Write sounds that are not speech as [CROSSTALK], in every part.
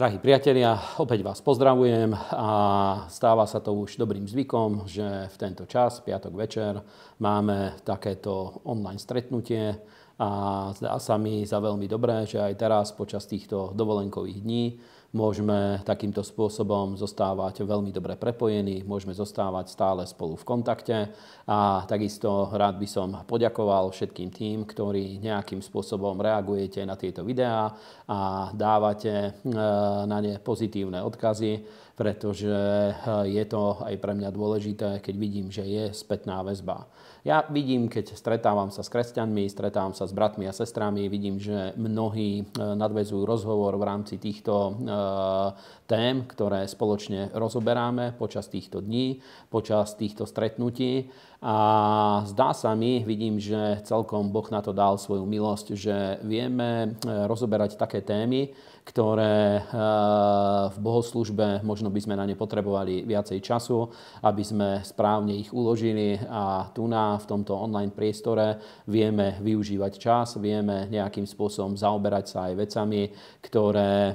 Drahí priatelia, opäť vás pozdravujem a stáva sa to už dobrým zvykom, že v tento čas, piatok večer, máme takéto online stretnutie a zdá sa mi za veľmi dobré, že aj teraz počas týchto dovolenkových dní môžeme takýmto spôsobom zostávať veľmi dobre prepojení, môžeme zostávať stále spolu v kontakte a takisto rád by som poďakoval všetkým tým, ktorí nejakým spôsobom reagujete na tieto videá a dávate e, na ne pozitívne odkazy, pretože e, je to aj pre mňa dôležité, keď vidím, že je spätná väzba. Ja vidím, keď stretávam sa s kresťanmi, stretávam sa s bratmi a sestrami, vidím, že mnohí e, nadvezujú rozhovor v rámci týchto e, tém, ktoré spoločne rozoberáme počas týchto dní, počas týchto stretnutí. A zdá sa mi, vidím, že celkom Boh na to dal svoju milosť, že vieme e, rozoberať také témy, ktoré v bohoslužbe možno by sme na ne potrebovali viacej času, aby sme správne ich uložili a tu na v tomto online priestore vieme využívať čas, vieme nejakým spôsobom zaoberať sa aj vecami, ktoré e,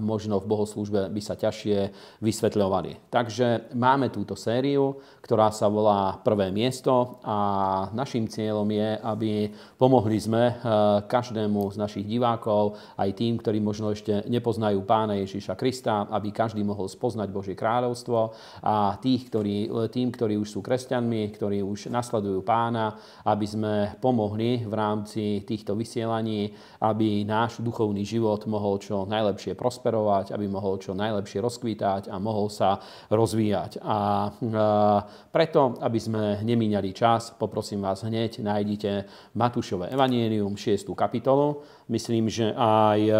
možno v bohoslužbe by sa ťažšie vysvetľovali. Takže máme túto sériu, ktorá sa volá Prvé miesto a našim cieľom je, aby pomohli sme e, každému z našich divákov, aj tým, ktorí možno ešte nepoznajú pána Ježiša Krista, aby každý mohol spoznať Božie kráľovstvo a tých, ktorí, tým, ktorí už sú kresťanmi, ktorí už nasledujú pána, aby sme pomohli v rámci týchto vysielaní, aby náš duchovný život mohol čo najlepšie prosperovať, aby mohol čo najlepšie rozkvítať a mohol sa rozvíjať. A e, preto, aby sme nemíňali čas, poprosím vás hneď, nájdite Matúšové evanielium, 6. kapitolu. Myslím, že aj e,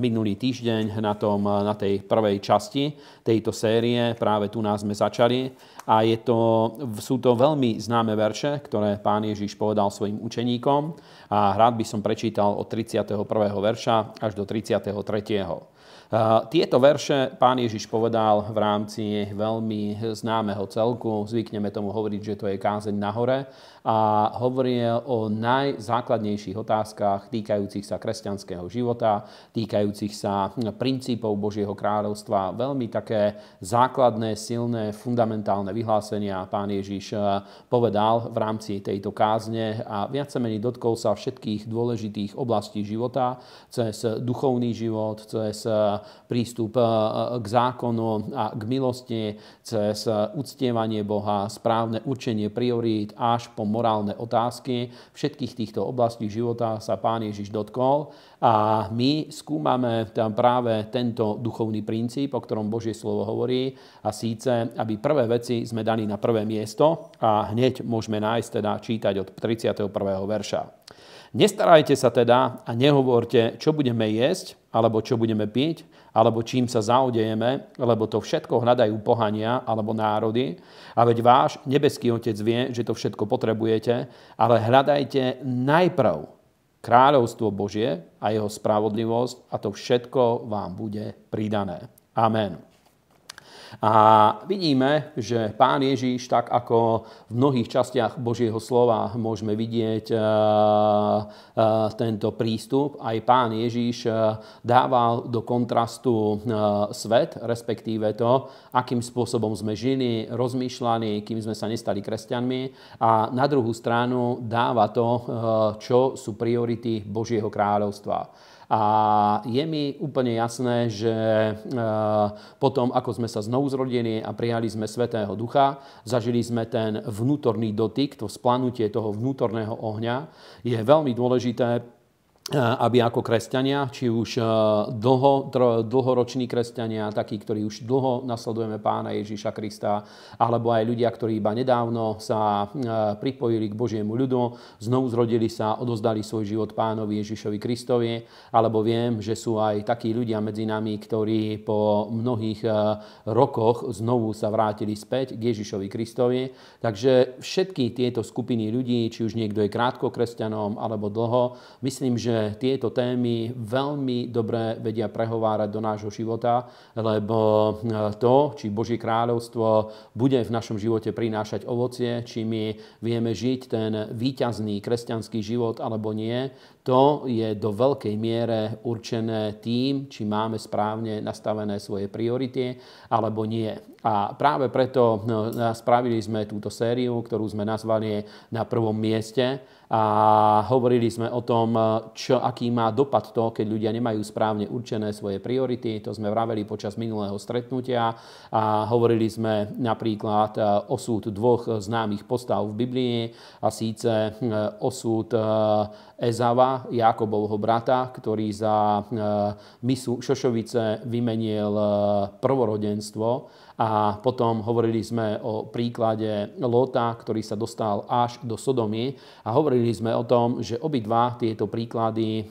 minulý týždeň na, tom, na tej prvej časti tejto série, práve tu nás sme začali, a je to, sú to veľmi známe verše, ktoré pán Ježiš povedal svojim učeníkom a rád by som prečítal od 31. verša až do 33. Tieto verše pán Ježiš povedal v rámci veľmi známeho celku, zvykneme tomu hovoriť, že to je kázeň na hore, a hovoril o najzákladnejších otázkach týkajúcich sa kresťanského života, týkajúcich sa princípov Božieho kráľovstva. Veľmi také základné, silné, fundamentálne vyhlásenia pán Ježiš eh, povedal v rámci tejto kázne a viac menej dotkol sa všetkých dôležitých oblastí života, cez duchovný život, cez eh, prístup eh, k zákonu a k milosti, cez uctievanie Boha, správne určenie priorít až po morálne otázky. Všetkých týchto oblastí života sa pán Ježiš dotkol a my skúmame tam práve tento duchovný princíp, o ktorom Božie slovo hovorí a síce, aby prvé veci sme dali na prvé miesto a hneď môžeme nájsť teda čítať od 31. verša. Nestarajte sa teda a nehovorte, čo budeme jesť, alebo čo budeme piť, alebo čím sa zaodejeme, lebo to všetko hľadajú pohania alebo národy. A veď váš nebeský Otec vie, že to všetko potrebujete, ale hľadajte najprv kráľovstvo Božie a jeho spravodlivosť a to všetko vám bude pridané. Amen. A vidíme, že pán Ježíš, tak ako v mnohých častiach Božieho slova môžeme vidieť uh, uh, tento prístup, aj pán Ježíš uh, dával do kontrastu svet, respektíve to, akým spôsobom sme žili, rozmýšľali, kým sme sa nestali kresťanmi. A na druhú stranu dáva to, čo sú priority Božieho kráľovstva. A je mi úplne jasné, že e, potom, ako sme sa znovu zrodili a prijali sme Svetého Ducha, zažili sme ten vnútorný dotyk, to splanutie toho vnútorného ohňa, je veľmi dôležité aby ako kresťania, či už eh, dlho, dlhoroční kresťania, takí, ktorí už dlho nasledujeme pána Ježíša Krista, alebo aj ľudia, ktorí iba nedávno sa eh, pripojili k Božiemu ľudu, znovu zrodili sa, odozdali svoj život pánovi Ježišovi Kristovi, alebo viem, že sú aj takí ľudia medzi nami, ktorí po mnohých rokoch znovu sa vrátili späť k Ježišovi Kristovi. Takže všetky tieto skupiny ľudí, či už niekto je krátko kresťanom alebo dlho, myslím, že tieto témy veľmi dobre vedia prehovárať do nášho života, lebo to, či Božie kráľovstvo bude v našom živote prinášať ovocie, či my vieme žiť ten výťazný kresťanský život alebo nie, to je do veľkej miere určené tým, či máme správne nastavené svoje priority alebo nie. A práve preto no, spravili sme túto sériu, ktorú sme nazvali na prvom mieste a hovorili sme o tom, čo, aký má dopad to, keď ľudia nemajú správne určené svoje priority. To sme vraveli počas minulého stretnutia a hovorili sme napríklad osud dvoch známych postav v Biblii a síce osud Ezava, Jakobovho brata, ktorý za misu Šošovice vymenil prvorodenstvo a potom hovorili sme o príklade Lota, ktorý sa dostal až do Sodomy a hovorili sme o tom, že obidva tieto príklady e,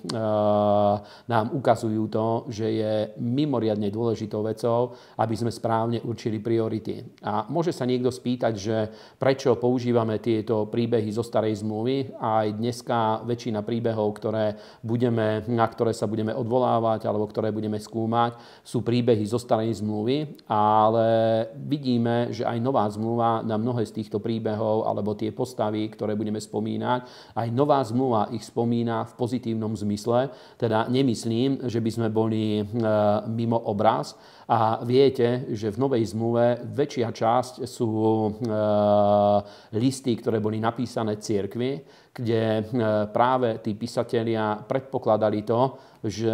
nám ukazujú to, že je mimoriadne dôležitou vecou, aby sme správne určili priority. A môže sa niekto spýtať, že prečo používame tieto príbehy zo starej zmluvy a aj dneska väčšina príbehov, ktoré budeme, na ktoré sa budeme odvolávať alebo ktoré budeme skúmať, sú príbehy zo starej zmluvy, ale vidíme, že aj nová zmluva na mnohé z týchto príbehov alebo tie postavy, ktoré budeme spomínať, aj nová zmluva ich spomína v pozitívnom zmysle. Teda nemyslím, že by sme boli e, mimo obraz, a viete, že v Novej zmluve väčšia časť sú e, listy, ktoré boli napísané cirkvi, kde e, práve tí písatelia predpokladali to, že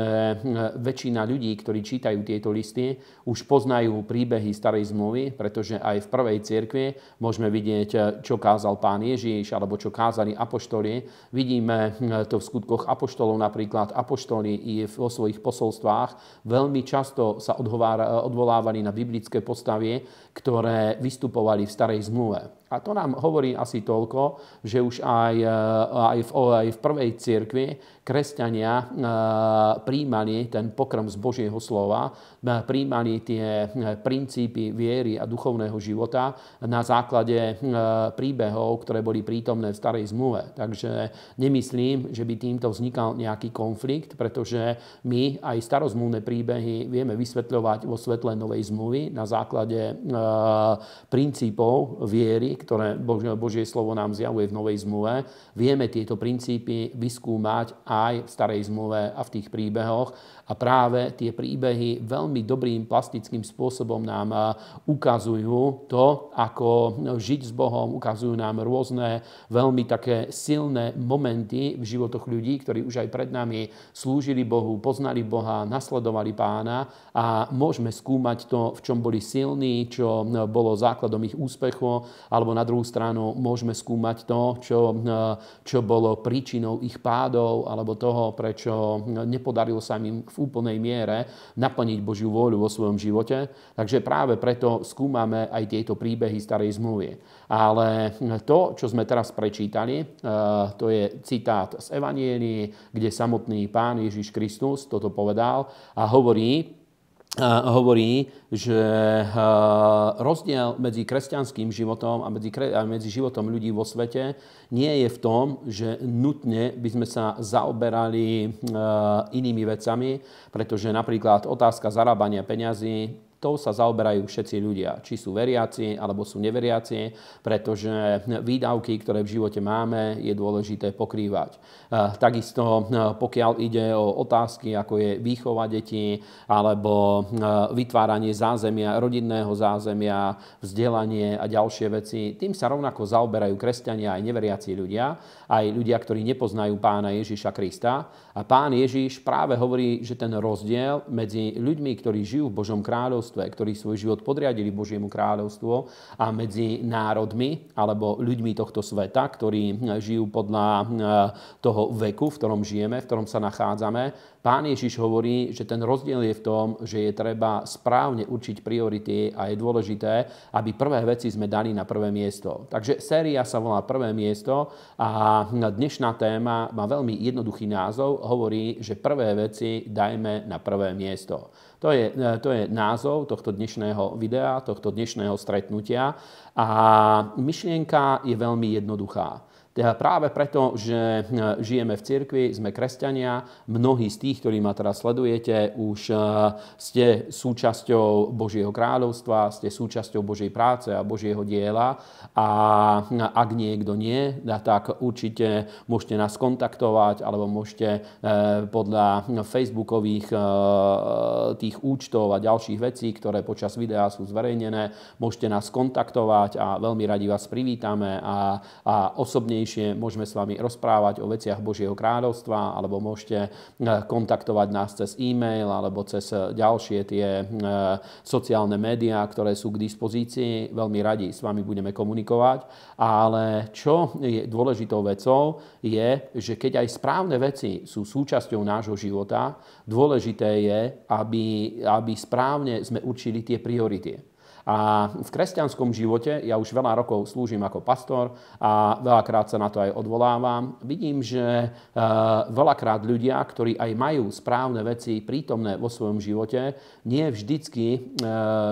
väčšina ľudí, ktorí čítajú tieto listy, už poznajú príbehy starej zmluvy, pretože aj v prvej cirkvi môžeme vidieť, čo kázal pán Ježíš alebo čo kázali apoštoli. Vidíme to v skutkoch apoštolov napríklad. Apoštoli i vo svojich posolstvách veľmi často sa odvolávali na biblické postavy, ktoré vystupovali v starej zmluve. A to nám hovorí asi toľko, že už aj, e, aj, v, aj v prvej cirkvi kresťania e, príjmali ten pokrm z Božieho slova, e, príjmali tie princípy viery a duchovného života na základe príbehov, ktoré boli prítomné v starej zmluve. Takže nemyslím, že by týmto vznikal nejaký konflikt, pretože my aj starozmluvné príbehy vieme vysvetľovať vo svetle novej zmluvy na základe princípov viery, ktoré Božie slovo nám zjavuje v Novej zmluve, vieme tieto princípy vyskúmať aj v Starej zmluve a v tých príbehoch a práve tie príbehy veľmi dobrým plastickým spôsobom nám ukazujú to, ako žiť s Bohom, ukazujú nám rôzne veľmi také silné momenty v životoch ľudí, ktorí už aj pred nami slúžili Bohu, poznali Boha, nasledovali pána. A môžeme skúmať to, v čom boli silní, čo eh, bolo základom ich úspechu, alebo na druhú stranu môžeme skúmať to, čo, eh, čo bolo príčinou ich pádov, alebo toho, prečo nepodarilo sa im v úplnej miere naplniť Božiu vôľu vo svojom živote. Takže práve preto skúmame aj tieto príbehy starej zmluvy. Ale to, čo sme teraz prečítali, eh, to je citát z Evanielii, kde samotný pán Ježiš Kristus toto povedal a hovorí, hovorí, že rozdiel medzi kresťanským životom a medzi, a medzi životom ľudí vo svete nie je v tom, že nutne by sme sa zaoberali inými vecami, pretože napríklad otázka zarábania peňazí tou sa zaoberajú všetci ľudia, či sú veriaci alebo sú neveriaci, pretože výdavky, ktoré v živote máme, je dôležité pokrývať. Takisto pokiaľ ide o otázky, ako je výchova detí alebo vytváranie zázemia, rodinného zázemia, vzdelanie a ďalšie veci, tým sa rovnako zaoberajú kresťania aj neveriaci ľudia, aj ľudia, ktorí nepoznajú pána Ježiša Krista. A pán Ježiš práve hovorí, že ten rozdiel medzi ľuďmi, ktorí žijú v Božom kráľovstve, kráľovstve, ktorí svoj život podriadili Božiemu kráľovstvu a medzi národmi alebo ľuďmi tohto sveta, ktorí žijú podľa eh, toho veku, v ktorom žijeme, v ktorom sa nachádzame, Pán Ježiš hovorí, že ten rozdiel je v tom, že je treba správne určiť priority a je dôležité, aby prvé veci sme dali na prvé miesto. Takže séria sa volá Prvé miesto a dnešná téma má veľmi jednoduchý názov. Hovorí, že prvé veci dajme na prvé miesto. To je, to je názov tohto dnešného videa, tohto dnešného stretnutia a myšlienka je veľmi jednoduchá. Práve preto, že žijeme v cirkvi, sme kresťania, mnohí z tých, ktorí ma teraz sledujete, už ste súčasťou Božieho kráľovstva, ste súčasťou Božej práce a Božieho diela. A ak niekto nie, tak určite môžete nás kontaktovať alebo môžete podľa facebookových tých účtov a ďalších vecí, ktoré počas videa sú zverejnené, môžete nás kontaktovať a veľmi radi vás privítame a, a osobnejšie môžeme s vami rozprávať o veciach Božieho kráľovstva, alebo môžete e, kontaktovať nás cez e-mail alebo cez ďalšie tie e, sociálne médiá, ktoré sú k dispozícii. Veľmi radi s vami budeme komunikovať. Ale čo je dôležitou vecou, je, že keď aj správne veci sú súčasťou nášho života, dôležité je, aby, aby správne sme určili tie priority. A v kresťanskom živote, ja už veľa rokov slúžim ako pastor a veľakrát sa na to aj odvolávam, vidím, že e, veľakrát ľudia, ktorí aj majú správne veci prítomné vo svojom živote, nie vždycky e,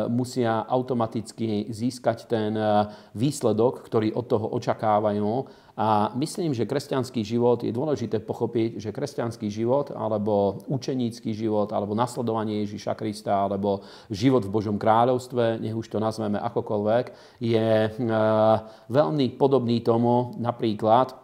musia automaticky získať ten e, výsledok, ktorý od toho očakávajú a myslím, že kresťanský život je dôležité pochopiť, že kresťanský život alebo učenícky život alebo nasledovanie Ježíša Krista alebo život v Božom kráľovstve, nech už to nazveme akokoľvek, je e, veľmi podobný tomu napríklad,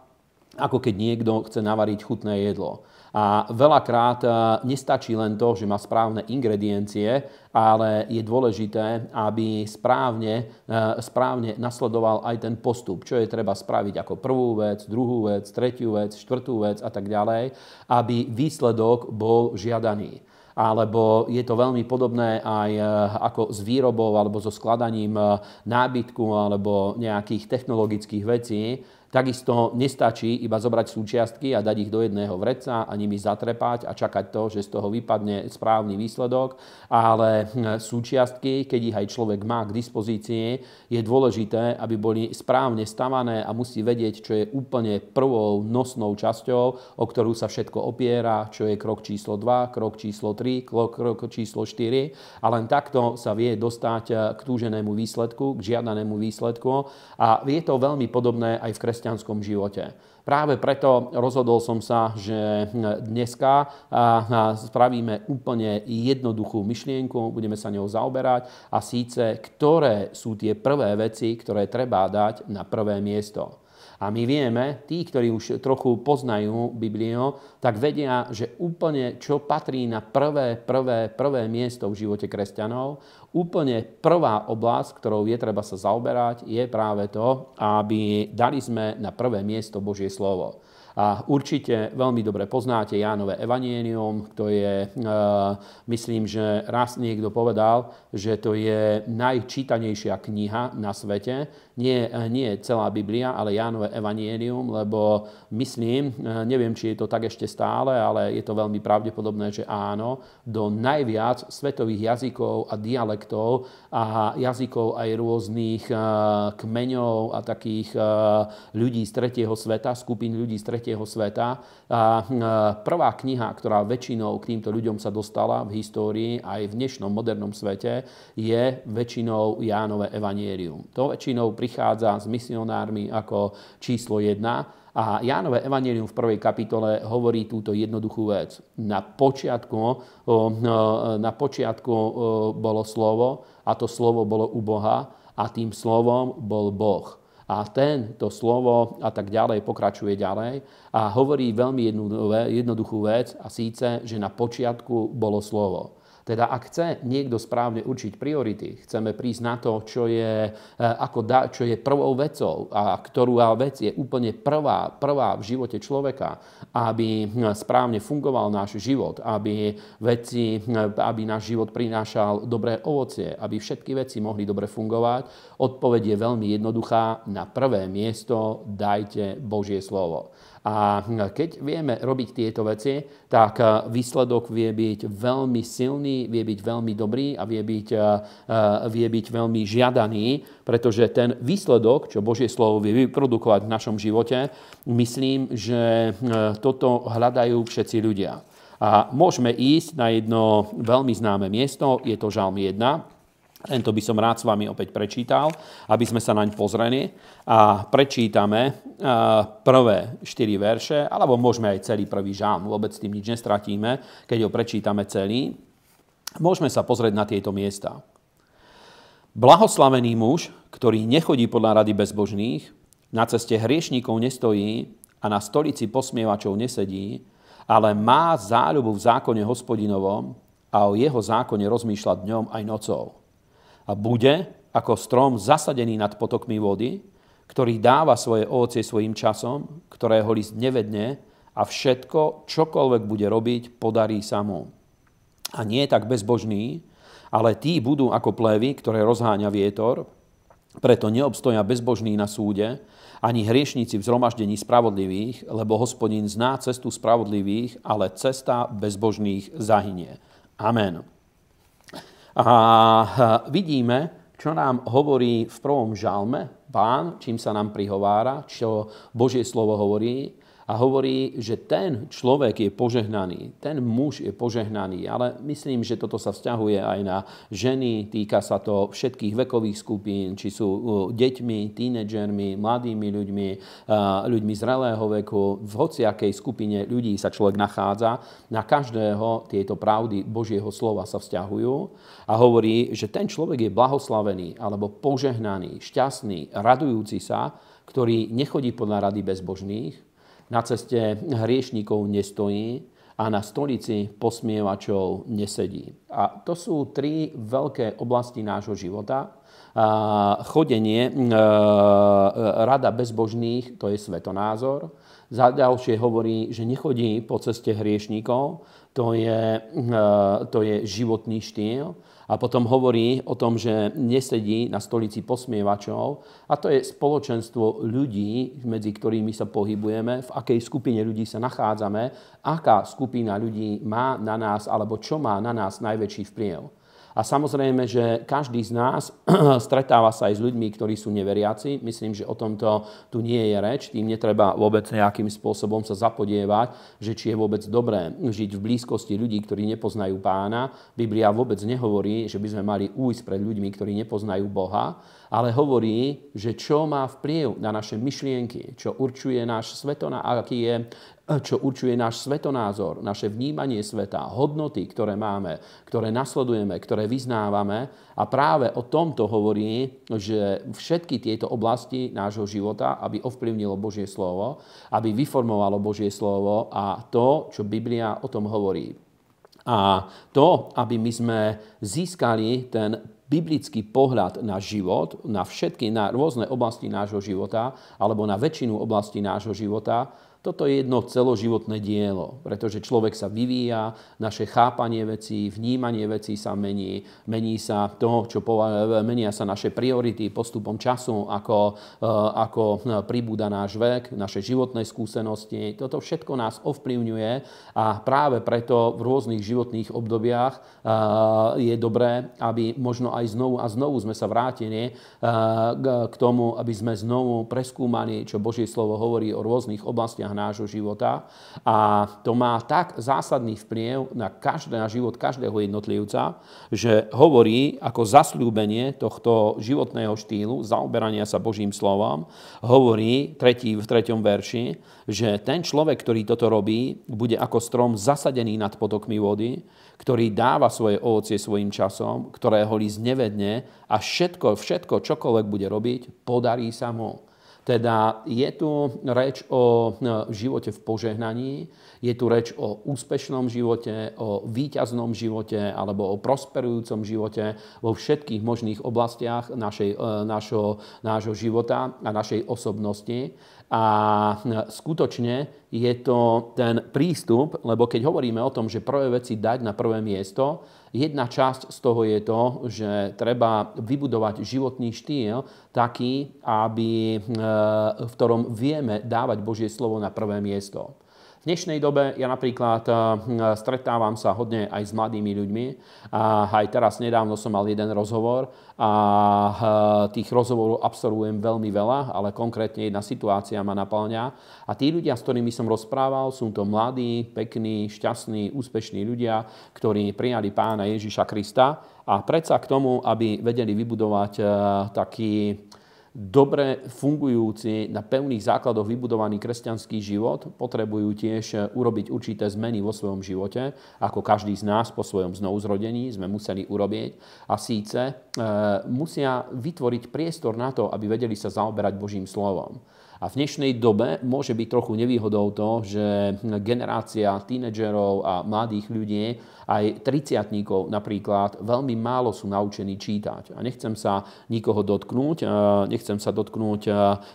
ako keď niekto chce navariť chutné jedlo. A veľakrát e, nestačí len to, že má správne ingrediencie, ale je dôležité, aby správne, e, správne nasledoval aj ten postup, čo je treba spraviť ako prvú vec, druhú vec, tretiu vec, štvrtú vec a tak ďalej, aby výsledok bol žiadaný alebo je to veľmi podobné aj e, ako s výrobou alebo so skladaním nábytku alebo nejakých technologických vecí. Takisto nestačí iba zobrať súčiastky a dať ich do jedného vreca a nimi zatrepať a čakať to, že z toho vypadne správny výsledok, ale hm, súčiastky, keď ich aj človek má k dispozícii, je dôležité, aby boli správne stavané a musí vedieť, čo je úplne prvou nosnou časťou, o ktorú sa všetko opiera, čo je krok číslo 2, krok číslo 3, krok, číslo 4 a len takto sa vie dostať eh, k túženému výsledku, k žiadanému výsledku. A je to veľmi podobné aj v kres kresťanskom živote. Práve preto rozhodol som sa, že dneska spravíme úplne jednoduchú myšlienku, budeme sa ňou zaoberať a síce, ktoré sú tie prvé veci, ktoré treba dať na prvé miesto. A my vieme, tí, ktorí už trochu poznajú Bibliu, tak vedia, že úplne čo patrí na prvé, prvé, prvé miesto v živote kresťanov, úplne prvá oblasť, ktorou je treba sa zaoberať, je práve to, aby dali sme na prvé miesto Božie slovo. A určite veľmi dobre poznáte Jánové evanienium, to je, e, myslím, že raz niekto povedal, že to je najčítanejšia kniha na svete. Nie, nie celá Biblia, ale Jánové evanienium, lebo myslím, e, neviem, či je to tak ešte stále, ale je to veľmi pravdepodobné, že áno, do najviac svetových jazykov a dialektov a jazykov aj rôznych e, kmeňov a takých ľudí z tretieho sveta, skupín ľudí z tretieho tretieho sveta. Prvá kniha, ktorá väčšinou k týmto ľuďom sa dostala v histórii aj v dnešnom modernom svete, je väčšinou Jánové evanielium. To väčšinou prichádza s misionármi ako číslo 1 a Jánové evanielium v prvej kapitole hovorí túto jednoduchú vec. Na počiatku, na počiatku bolo slovo a to slovo bolo u Boha a tým slovom bol Boh. A tento slovo a tak ďalej pokračuje ďalej a hovorí veľmi jednoduchú vec a síce, že na počiatku bolo slovo. Teda ak chce niekto správne určiť priority, chceme prísť na to, čo je, e, ako da, čo je prvou vecou a ktorú vec je úplne prvá, prvá v živote človeka, aby správne fungoval náš život, aby, veci, aby náš život prinášal dobré ovocie, aby všetky veci mohli dobre fungovať, odpoveď je veľmi jednoduchá. Na prvé miesto dajte Božie slovo. A keď vieme robiť tieto veci, tak e, výsledok vie byť veľmi silný, vie byť veľmi dobrý a vie byť, e, e, vie byť veľmi žiadaný, pretože ten výsledok, čo Božie slovo vie vyprodukovať v našom živote, myslím, že toto hľadajú všetci ľudia. A môžeme ísť na jedno veľmi známe miesto, je to Žalm 1, Tento by som rád s vami opäť prečítal, aby sme sa naň pozreli a prečítame prvé štyri verše, alebo môžeme aj celý prvý žám, vôbec tým nič nestratíme, keď ho prečítame celý. Môžeme sa pozrieť na tieto miesta. Blahoslavený muž, ktorý nechodí podľa rady bezbožných, na ceste hriešníkov nestojí a na stolici posmievačov nesedí, ale má záľubu v zákone hospodinovom a o jeho zákone rozmýšľa dňom aj nocou a bude ako strom zasadený nad potokmi vody, ktorý dáva svoje ovocie svojim časom, ktorého list nevedne a všetko, čokoľvek bude robiť, podarí sa mu. A nie je tak bezbožný, ale tí budú ako plevy, ktoré rozháňa vietor, preto neobstoja bezbožní na súde, ani hriešníci v zhromaždení spravodlivých, lebo hospodin zná cestu spravodlivých, ale cesta bezbožných zahynie. Amen. A vidíme, čo nám hovorí v prvom žalme pán, čím sa nám prihovára, čo Božie slovo hovorí a hovorí, že ten človek je požehnaný, ten muž je požehnaný, ale myslím, že toto sa vzťahuje aj na ženy, týka sa to všetkých vekových skupín, či sú deťmi, tínedžermi, mladými ľuďmi, ľuďmi zrelého veku, v hociakej skupine ľudí sa človek nachádza, na každého tieto pravdy Božieho slova sa vzťahujú. A hovorí, že ten človek je blahoslavený alebo požehnaný, šťastný, radujúci sa, ktorý nechodí podľa rady bezbožných, na ceste hriešníkov nestojí a na stolici posmievačov nesedí. A to sú tri veľké oblasti nášho života. Chodenie, rada bezbožných, to je svetonázor. Za ďalšie hovorí, že nechodí po ceste hriešníkov, to je, to je životný štýl. A potom hovorí o tom, že nesedí na stolici posmievačov. A to je spoločenstvo ľudí, medzi ktorými sa pohybujeme, v akej skupine ľudí sa nachádzame, aká skupina ľudí má na nás, alebo čo má na nás najväčší vplyv. A samozrejme, že každý z nás [CLEARS THROAT] stretáva sa aj s ľuďmi, ktorí sú neveriaci. Myslím, že o tomto tu nie je reč. Tým netreba vôbec nejakým spôsobom sa zapodievať, že či je vôbec dobré žiť v blízkosti ľudí, ktorí nepoznajú pána. Biblia vôbec nehovorí, že by sme mali újsť pred ľuďmi, ktorí nepoznajú Boha, ale hovorí, že čo má vplyv na naše myšlienky, čo určuje náš svetonázor, aký je čo určuje náš svetonázor, naše vnímanie sveta, hodnoty, ktoré máme, ktoré nasledujeme, ktoré vyznávame. A práve o tomto hovorí, že všetky tieto oblasti nášho života, aby ovplyvnilo Božie slovo, aby vyformovalo Božie slovo a to, čo Biblia o tom hovorí. A to, aby my sme získali ten biblický pohľad na život, na všetky, na rôzne oblasti nášho života, alebo na väčšinu oblasti nášho života, toto je jedno celoživotné dielo, pretože človek sa vyvíja, naše chápanie vecí, vnímanie vecí sa mení, mení sa to, čo menia sa naše priority postupom času, ako, eh, ako pribúda náš vek, naše životné skúsenosti. Toto všetko nás ovplyvňuje a práve preto v rôznych životných obdobiach eh, je dobré, aby možno aj znovu a znovu sme sa vrátili eh, k tomu, aby sme znovu preskúmali, čo Božie slovo hovorí o rôznych oblastiach oblastiach nášho života a to má tak zásadný vplyv na, každý, na život každého jednotlivca, že hovorí ako zasľúbenie tohto životného štýlu, zaoberania sa Božím slovom, hovorí tretí, v treťom verši, že ten človek, ktorý toto robí, bude ako strom zasadený nad potokmi vody, ktorý dáva svoje ovocie svojim časom, ktorého list nevedne a všetko, všetko, čokoľvek bude robiť, podarí sa mu. Teda je tu reč o no, živote v požehnaní, je tu reč o úspešnom živote, o výťaznom živote alebo o prosperujúcom živote vo všetkých možných oblastiach našej, e, našo, nášho života a našej osobnosti. A no, skutočne je to ten prístup, lebo keď hovoríme o tom, že prvé veci dať na prvé miesto, Jedna časť z toho je to, že treba vybudovať životný štýl taký, aby, e, v ktorom vieme dávať Božie slovo na prvé miesto. V dnešnej dobe ja napríklad stretávam sa hodne aj s mladými ľuďmi. A aj teraz nedávno som mal jeden rozhovor a tých rozhovorov absolvujem veľmi veľa, ale konkrétne jedna situácia ma naplňa. A tí ľudia, s ktorými som rozprával, sú to mladí, pekní, šťastní, úspešní ľudia, ktorí prijali pána Ježiša Krista a predsa k tomu, aby vedeli vybudovať taký dobre fungujúci, na pevných základoch vybudovaný kresťanský život potrebujú tiež urobiť určité zmeny vo svojom živote, ako každý z nás po svojom znovuzrodení sme museli urobiť. A síce e, musia vytvoriť priestor na to, aby vedeli sa zaoberať Božím slovom. A v dnešnej dobe môže byť trochu nevýhodou to, že generácia tínedžerov a mladých ľudí, aj triciatníkov napríklad, veľmi málo sú naučení čítať. A nechcem sa nikoho dotknúť, nechcem sa dotknúť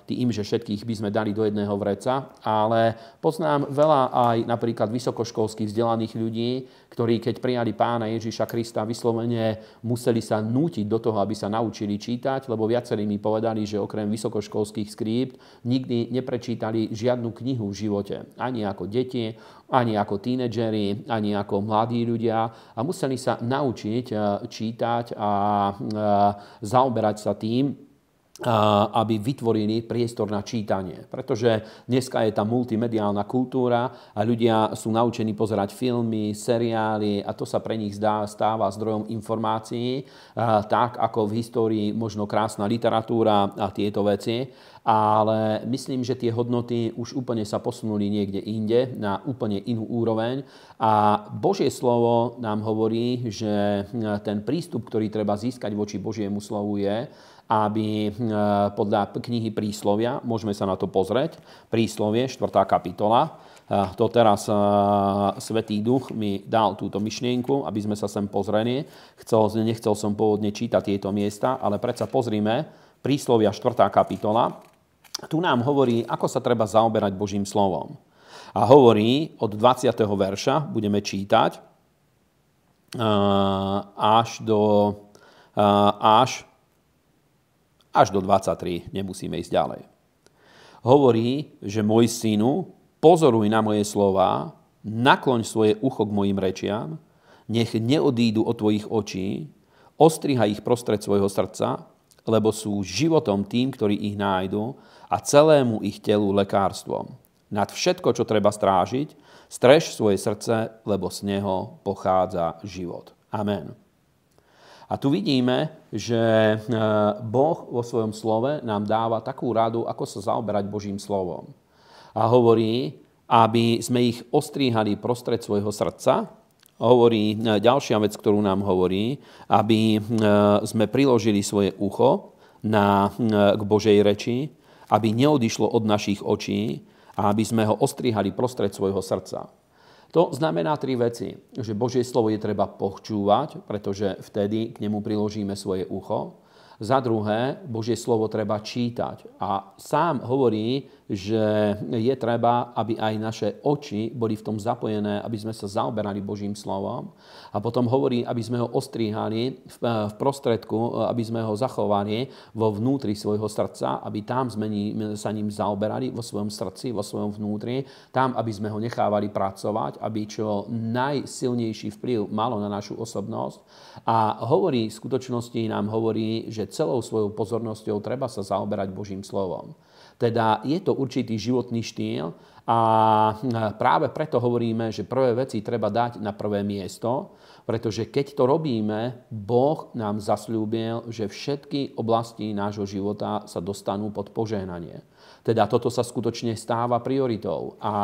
tým, že všetkých by sme dali do jedného vreca, ale poznám veľa aj napríklad vysokoškolských vzdelaných ľudí, ktorí keď prijali pána Ježiša Krista vyslovene museli sa nútiť do toho, aby sa naučili čítať, lebo viacerí mi povedali, že okrem vysokoškolských skrípt nikdy neprečítali žiadnu knihu v živote. Ani ako deti, ani ako tínedžeri, ani ako mladí ľudia a museli sa naučiť eh, čítať a eh, zaoberať sa tým, aby vytvorili priestor na čítanie. Pretože dneska je tá multimediálna kultúra a ľudia sú naučení pozerať filmy, seriály a to sa pre nich zdá, stáva zdrojom informácií, tak ako v histórii možno krásna literatúra a tieto veci. Ale myslím, že tie hodnoty už úplne sa posunuli niekde inde, na úplne inú úroveň. A Božie slovo nám hovorí, že ten prístup, ktorý treba získať voči Božiemu slovu je, aby e, podľa knihy Príslovia, môžeme sa na to pozrieť, Príslovie, 4. kapitola, e, to teraz e, Svetý Duch mi dal túto myšlienku, aby sme sa sem pozreli. Chcel, nechcel som pôvodne čítať tieto miesta, ale predsa pozrime Príslovia 4. kapitola. Tu nám hovorí, ako sa treba zaoberať Božím slovom. A hovorí od 20. verša, budeme čítať, až do, až až do 23, nemusíme ísť ďalej. Hovorí, že môj synu, pozoruj na moje slova, nakloň svoje ucho k mojim rečiam, nech neodídu od tvojich očí, ostriha ich prostred svojho srdca, lebo sú životom tým, ktorí ich nájdu a celému ich telu lekárstvom. Nad všetko, čo treba strážiť, strež svoje srdce, lebo z neho pochádza život. Amen. A tu vidíme, že e, Boh vo svojom slove nám dáva takú radu, ako sa zaoberať Božím slovom. A hovorí, aby sme ich ostríhali prostred svojho srdca. Hovorí e, ďalšia vec, ktorú nám hovorí, aby e, sme priložili svoje ucho na, k Božej reči, aby neodišlo od našich očí a aby sme ho ostrihali prostred svojho srdca. To znamená tri veci. Že Božie slovo je treba počúvať, pretože vtedy k nemu priložíme svoje ucho. Za druhé, Božie slovo treba čítať. A sám hovorí, že je treba, aby aj naše oči boli v tom zapojené, aby sme sa zaoberali Božím slovom. A potom hovorí, aby sme ho ostríhali v prostredku, aby sme ho zachovali vo vnútri svojho srdca, aby tam sme sa ním zaoberali vo svojom srdci, vo svojom vnútri, tam, aby sme ho nechávali pracovať, aby čo najsilnejší vplyv malo na našu osobnosť. A hovorí, v skutočnosti nám hovorí, že celou svojou pozornosťou treba sa zaoberať Božím slovom. Teda je to určitý životný štýl a práve preto hovoríme, že prvé veci treba dať na prvé miesto, pretože keď to robíme, Boh nám zasľúbil, že všetky oblasti nášho života sa dostanú pod požehnanie. Teda toto sa skutočne stáva prioritou. A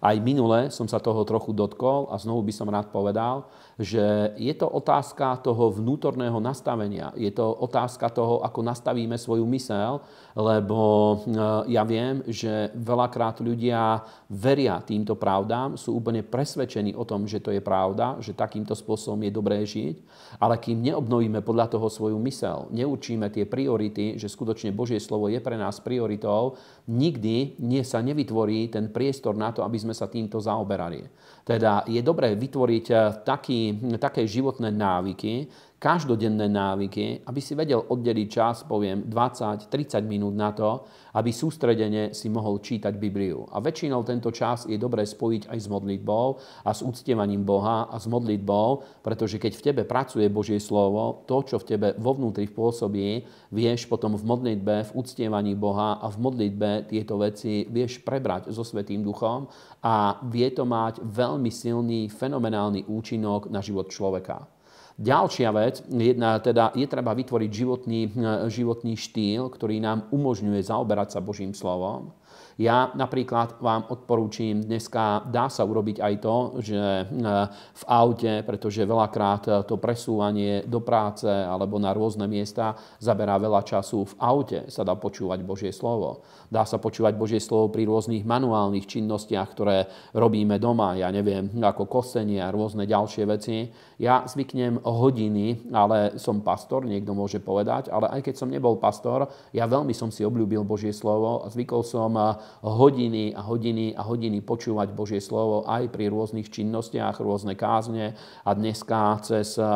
aj minule som sa toho trochu dotkol a znovu by som rád povedal, že je to otázka toho vnútorného nastavenia. Je to otázka toho, ako nastavíme svoju mysel, lebo ja viem, že veľakrát ľudia veria týmto pravdám, sú úplne presvedčení o tom, že to je pravda, že takýmto spôsobom je dobré žiť, ale kým neobnovíme podľa toho svoju mysel, neurčíme tie priority, že skutočne Božie slovo je pre nás prioritou, nikdy nie sa nevytvorí ten priestor na to, aby sme sa týmto zaoberali. Teda je dobré vytvoriť eh, taký, také životné návyky, každodenné návyky, aby si vedel oddeliť čas, poviem 20-30 minút na to, aby sústredene si mohol čítať Bibliu. A väčšinou tento čas je dobré spojiť aj s modlitbou a s úctievaním Boha a s modlitbou, pretože keď v tebe pracuje Božie slovo, to, čo v tebe vo vnútri pôsobí, vieš potom v modlitbe, v úctievaní Boha a v modlitbe tieto veci vieš prebrať so Svetým Duchom a vie to mať veľmi silný, fenomenálny účinok na život človeka. Ďalšia vec, jedna, teda je treba vytvoriť životný, životný štýl, ktorý nám umožňuje zaoberať sa Božím slovom. Ja napríklad vám odporúčim, dneska dá sa urobiť aj to, že e, v aute, pretože veľakrát to presúvanie do práce alebo na rôzne miesta zaberá veľa času, v aute sa dá počúvať Božie slovo. Dá sa počúvať Božie slovo pri rôznych manuálnych činnostiach, ktoré robíme doma, ja neviem, ako kosenie a rôzne ďalšie veci. Ja zvyknem hodiny, ale som pastor, niekto môže povedať, ale aj keď som nebol pastor, ja veľmi som si obľúbil Božie slovo a zvykol som hodiny a hodiny a hodiny počúvať Božie slovo aj pri rôznych činnostiach, rôzne kázne a dneska cez eh,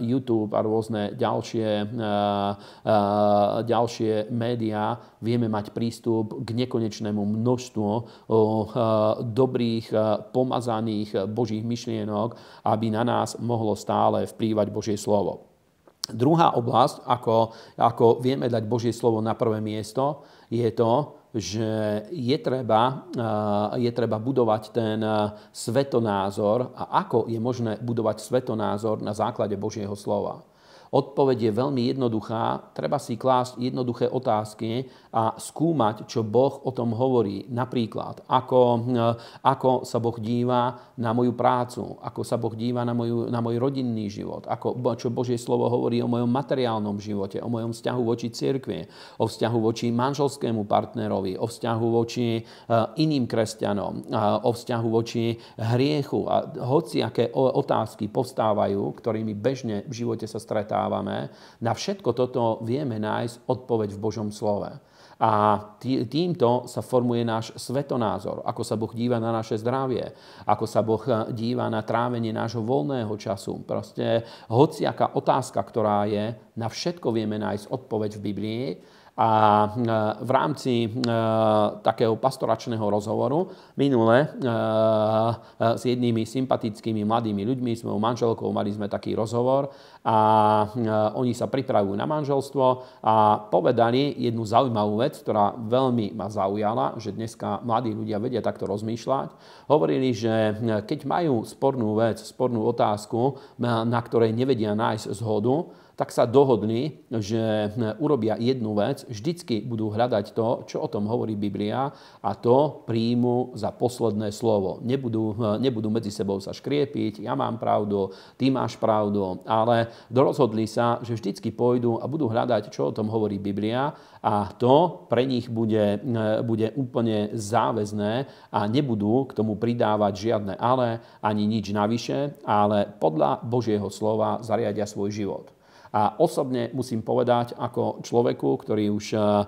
YouTube a rôzne ďalšie, eh, eh, ďalšie médiá vieme mať prístup k nekonečnému množstvu dobrých, pomazaných Božích myšlienok, aby na nás mohlo stále vplývať Božie slovo. Druhá oblasť, ako, ako vieme dať Božie slovo na prvé miesto, je to, že je treba, je treba budovať ten svetonázor a ako je možné budovať svetonázor na základe Božieho slova. Odpoveď je veľmi jednoduchá. Treba si klásť jednoduché otázky a skúmať, čo Boh o tom hovorí. Napríklad, ako, ako sa Boh díva na moju prácu, ako sa Boh díva na, moju, na môj rodinný život, ako, čo Božie slovo hovorí o mojom materiálnom živote, o mojom vzťahu voči cirkvi, o vzťahu voči manželskému partnerovi, o vzťahu voči iným kresťanom, o vzťahu voči hriechu. A hoci aké otázky postávajú, ktorými bežne v živote sa stretávajú, očakávame, na všetko toto vieme nájsť odpoveď v Božom slove. A týmto sa formuje náš svetonázor, ako sa Boh díva na naše zdravie, ako sa Boh díva na trávenie nášho voľného času. Proste hociaká otázka, ktorá je, na všetko vieme nájsť odpoveď v Biblii a e, v rámci e, takého pastoračného rozhovoru minule e, s jednými sympatickými mladými ľuďmi, s mojou manželkou, mali sme taký rozhovor a oni sa pripravujú na manželstvo a povedali jednu zaujímavú vec, ktorá veľmi ma zaujala, že dneska mladí ľudia vedia takto rozmýšľať. Hovorili, že keď majú spornú vec, spornú otázku, na ktorej nevedia nájsť zhodu, tak sa dohodli, že urobia jednu vec, vždycky budú hľadať to, čo o tom hovorí Biblia a to príjmu za posledné slovo. Nebudú, nebudú medzi sebou sa škriepiť, ja mám pravdu, ty máš pravdu, ale rozhodli sa, že vždycky pôjdu a budú hľadať, čo o tom hovorí Biblia a to pre nich bude, bude úplne záväzné a nebudú k tomu pridávať žiadne ale ani nič navyše, ale podľa Božieho slova zariadia svoj život. A osobne musím povedať, ako človeku, ktorý už eh, eh,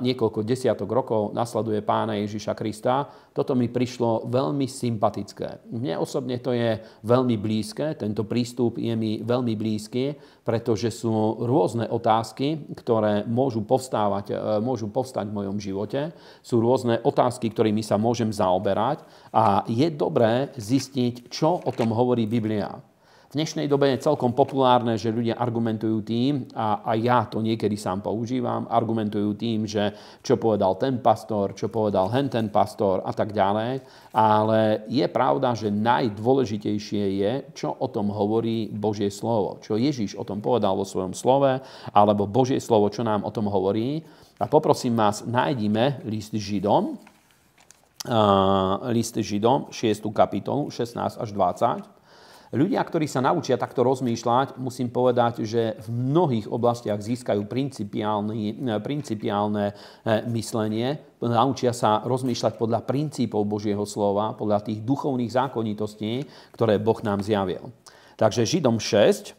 niekoľko desiatok rokov nasleduje pána Ježiša Krista, toto mi prišlo veľmi sympatické. Mne osobne to je veľmi blízke, tento prístup je mi veľmi blízky, pretože sú rôzne otázky, ktoré môžu povstávať, eh, môžu povstať v mojom živote. Sú rôzne otázky, ktorými sa môžem zaoberať a je dobré zistiť, čo o tom hovorí Biblia. V dnešnej dobe je celkom populárne, že ľudia argumentujú tým, a, a ja to niekedy sám používam, argumentujú tým, že čo povedal ten pastor, čo povedal hen ten pastor a tak ďalej. Ale je pravda, že najdôležitejšie je, čo o tom hovorí Božie slovo. Čo Ježiš o tom povedal vo svojom slove, alebo Božie slovo, čo nám o tom hovorí. A poprosím vás, nájdime list Židom, uh, list Židom, 6. kapitolu, 16 až 20. Ľudia, ktorí sa naučia takto rozmýšľať, musím povedať, že v mnohých oblastiach získajú principiálne eh, myslenie, naučia sa rozmýšľať podľa princípov Božieho slova, podľa tých duchovných zákonitostí, ktoré Boh nám zjavil. Takže Židom 6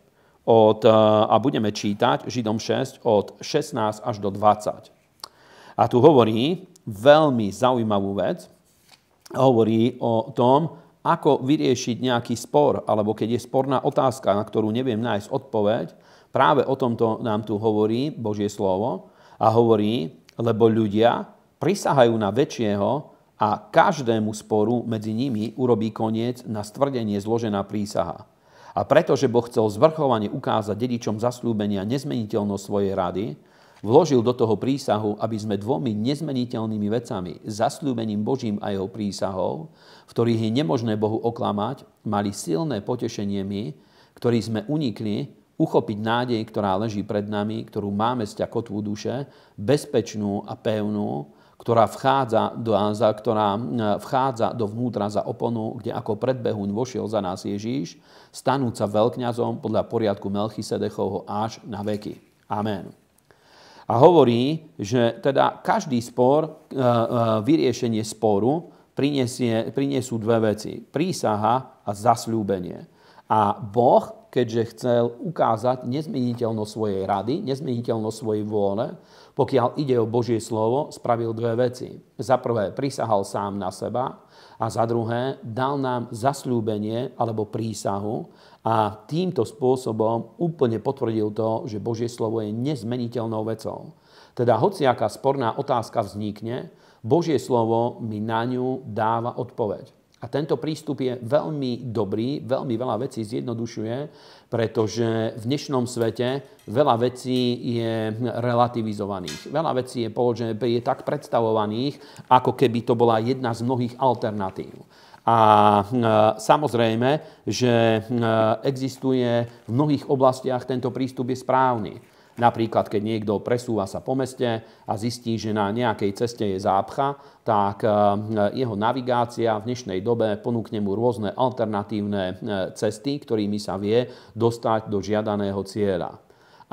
od, eh, a budeme čítať Židom 6 od 16 až do 20. A tu hovorí veľmi zaujímavú vec. Hovorí o tom, ako vyriešiť nejaký spor, alebo keď je sporná otázka, na ktorú neviem nájsť odpoveď, práve o tomto nám tu hovorí Božie slovo a hovorí, lebo ľudia prisahajú na väčšieho a každému sporu medzi nimi urobí koniec na stvrdenie zložená prísaha. A pretože Boh chcel zvrchovane ukázať dedičom zaslúbenia nezmeniteľnosť svojej rady, vložil do toho prísahu, aby sme dvomi nezmeniteľnými vecami, zasľúbením Božím a jeho prísahou, v ktorých je nemožné Bohu oklamať, mali silné potešenie my, ktorí sme unikli, uchopiť nádej, ktorá leží pred nami, ktorú máme z kotvu duše, bezpečnú a pevnú, ktorá vchádza, do, ktorá e, vchádza dovnútra za oponu, kde ako predbehuň vošiel za nás Ježíš, stanúť sa veľkňazom podľa poriadku Melchisedechovho až na veky. Amen. A hovorí, že teda každý spor, e, e, vyriešenie sporu prinesú dve veci. Prísaha a zasľúbenie. A Boh, keďže chcel ukázať nezmeniteľnosť svojej rady, nezmeniteľnosť svojej vôle, pokiaľ ide o Božie slovo, spravil dve veci. Za prvé, prisahal sám na seba a za druhé, dal nám zasľúbenie alebo prísahu a týmto spôsobom úplne potvrdil to, že Božie slovo je nezmeniteľnou vecou. Teda hociaká sporná otázka vznikne, Božie slovo mi na ňu dáva odpoveď. A tento prístup je veľmi dobrý, veľmi veľa vecí zjednodušuje, pretože v dnešnom svete veľa vecí je relativizovaných. Veľa vecí je, položené, je tak predstavovaných, ako keby to bola jedna z mnohých alternatív. A e, samozrejme, že e, existuje v mnohých oblastiach tento prístup je správny. Napríklad, keď niekto presúva sa po meste a zistí, že na nejakej ceste je zápcha, tak e, jeho navigácia v dnešnej dobe ponúkne mu rôzne alternatívne cesty, ktorými sa vie dostať do žiadaného cieľa.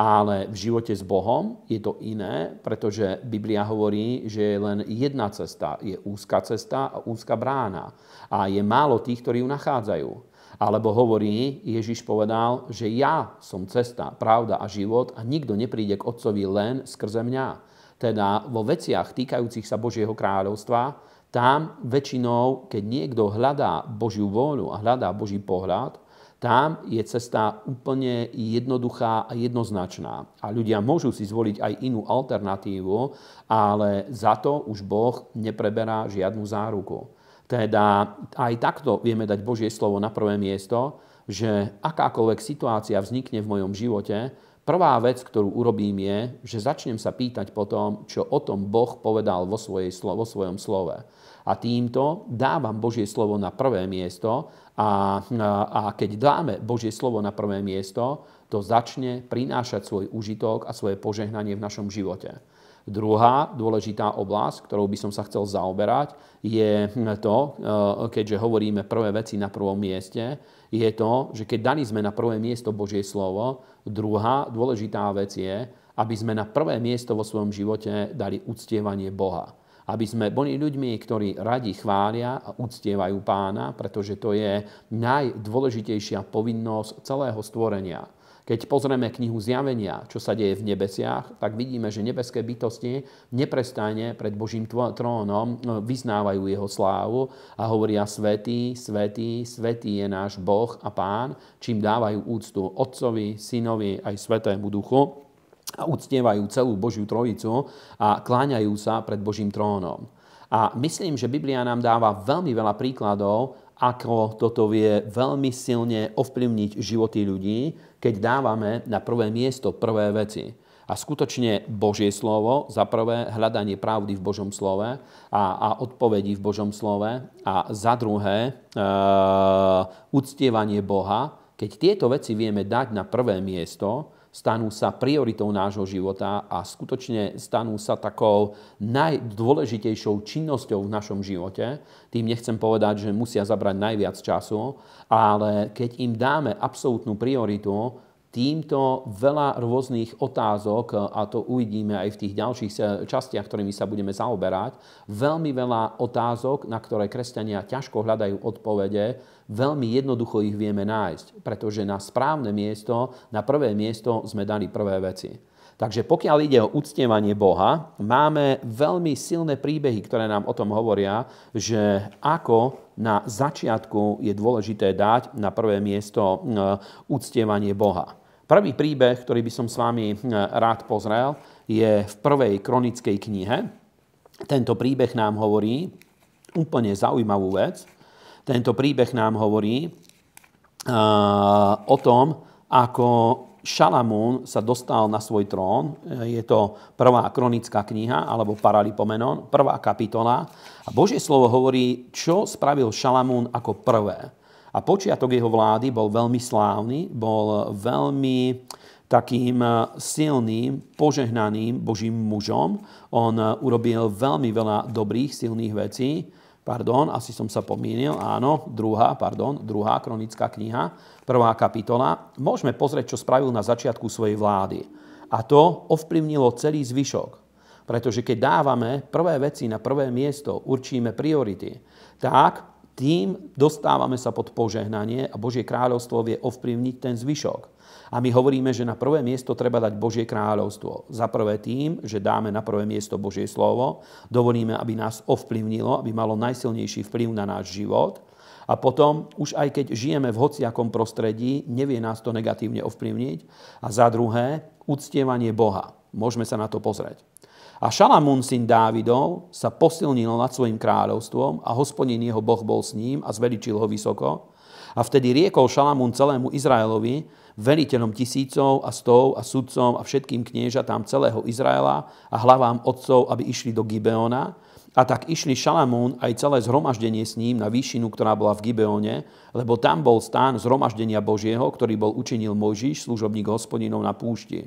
Ale v živote s Bohom je to iné, pretože Biblia hovorí, že je len jedna cesta. Je úzka cesta a úzka brána. A je málo tých, ktorí ju nachádzajú. Alebo hovorí, Ježiš povedal, že ja som cesta, pravda a život a nikto nepríde k Otcovi len skrze mňa. Teda vo veciach týkajúcich sa Božieho kráľovstva, tam väčšinou, keď niekto hľadá Božiu vôľu a hľadá Boží pohľad, tam je cesta úplne jednoduchá a jednoznačná. A ľudia môžu si zvoliť aj inú alternatívu, ale za to už Boh nepreberá žiadnu záruku. Teda aj takto vieme dať Božie slovo na prvé miesto, že akákoľvek situácia vznikne v mojom živote, prvá vec, ktorú urobím je, že začnem sa pýtať potom, čo o tom Boh povedal vo, svojej, vo svojom slove. A týmto dávam Božie slovo na prvé miesto a, a keď dáme Božie slovo na prvé miesto, to začne prinášať svoj užitok a svoje požehnanie v našom živote. Druhá dôležitá oblasť, ktorou by som sa chcel zaoberať, je to, e, keďže hovoríme prvé veci na prvom mieste, je to, že keď dali sme na prvé miesto Božie slovo, druhá dôležitá vec je, aby sme na prvé miesto vo svojom živote dali uctievanie Boha aby sme boli ľuďmi, ktorí radi chvália a uctievajú pána, pretože to je najdôležitejšia povinnosť celého stvorenia. Keď pozrieme knihu Zjavenia, čo sa deje v nebesiach, tak vidíme, že nebeské bytosti neprestajne pred Božím trónom no, vyznávajú jeho slávu a hovoria Svetý, Svetý, Svetý je náš Boh a Pán, čím dávajú úctu Otcovi, Synovi aj Svetému Duchu a uctievajú celú Božiu trojicu a kláňajú sa pred Božím trónom. A myslím, že Biblia nám dáva veľmi veľa príkladov, ako toto vie veľmi silne ovplyvniť životy ľudí, keď dávame na prvé miesto prvé veci. A skutočne Božie slovo, za prvé hľadanie pravdy v Božom slove a, a odpovedí v Božom slove a za druhé e, uctievanie Boha. Keď tieto veci vieme dať na prvé miesto, stanú sa prioritou nášho života a skutočne stanú sa takou najdôležitejšou činnosťou v našom živote. Tým nechcem povedať, že musia zabrať najviac času, ale keď im dáme absolútnu prioritu, týmto veľa rôznych otázok, a to uvidíme aj v tých ďalších častiach, ktorými sa budeme zaoberať, veľmi veľa otázok, na ktoré kresťania ťažko hľadajú odpovede, veľmi jednoducho ich vieme nájsť, pretože na správne miesto, na prvé miesto sme dali prvé veci. Takže pokiaľ ide o uctievanie Boha, máme veľmi silné príbehy, ktoré nám o tom hovoria, že ako na začiatku je dôležité dať na prvé miesto uctievanie Boha. Prvý príbeh, ktorý by som s vami rád pozrel, je v prvej kronickej knihe. Tento príbeh nám hovorí úplne zaujímavú vec. Tento príbeh nám hovorí uh, o tom, ako Šalamún sa dostal na svoj trón. Je to prvá kronická kniha, alebo Paralipomenon, prvá kapitola. A Božie slovo hovorí, čo spravil Šalamún ako prvé. A počiatok jeho vlády bol veľmi slávny, bol veľmi takým silným, požehnaným Božím mužom. On urobil veľmi veľa dobrých, silných vecí. Pardon, asi som sa pomýlil, áno, druhá, pardon, druhá kronická kniha, prvá kapitola. Môžeme pozrieť, čo spravil na začiatku svojej vlády. A to ovplyvnilo celý zvyšok. Pretože keď dávame prvé veci na prvé miesto, určíme priority, tak tým dostávame sa pod požehnanie a Božie kráľovstvo vie ovplyvniť ten zvyšok. A my hovoríme, že na prvé miesto treba dať Božie kráľovstvo. Za prvé tým, že dáme na prvé miesto Božie slovo, dovolíme, aby nás ovplyvnilo, aby malo najsilnejší vplyv na náš život. A potom, už aj keď žijeme v hociakom prostredí, nevie nás to negatívne ovplyvniť. A za druhé, uctievanie Boha. Môžeme sa na to pozrieť. A Šalamún, syn Dávidov, sa posilnil nad svojim kráľovstvom a hospodin jeho Boh bol s ním a zveličil ho vysoko. A vtedy riekol Šalamún celému Izraelovi, veliteľom tisícov a stov a sudcom a všetkým kniežatám celého Izraela a hlavám otcov, aby išli do Gibeona. A tak išli Šalamún aj celé zhromaždenie s ním na výšinu, ktorá bola v Gibeone, lebo tam bol stán zhromaždenia Božieho, ktorý bol učinil Mojžiš, služobník hospodinov na púšti.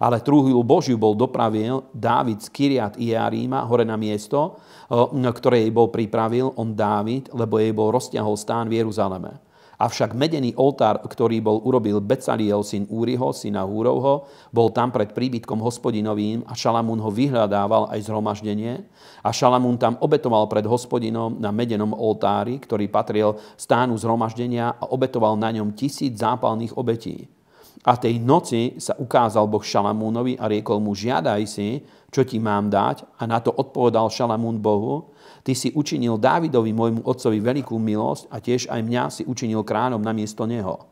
Ale trúhilu Božiu bol dopravil Dávid z Kiriat Iaríma hore na miesto, ktoré jej bol pripravil on Dávid, lebo jej bol rozťahol stán v Jeruzaleme. Avšak medený oltár, ktorý bol urobil Becaliel, syn Úriho, syna Húrovho, bol tam pred príbytkom hospodinovým a Šalamún ho vyhľadával aj zhromaždenie. A Šalamún tam obetoval pred hospodinom na medenom oltári, ktorý patril stánu zhromaždenia a obetoval na ňom tisíc zápalných obetí. A tej noci sa ukázal Boh Šalamúnovi a riekol mu, žiadaj si, čo ti mám dať. A na to odpovedal Šalamún Bohu, Ty si učinil Dávidovi, môjmu otcovi, veľkú milosť a tiež aj mňa si učinil kránom namiesto neho.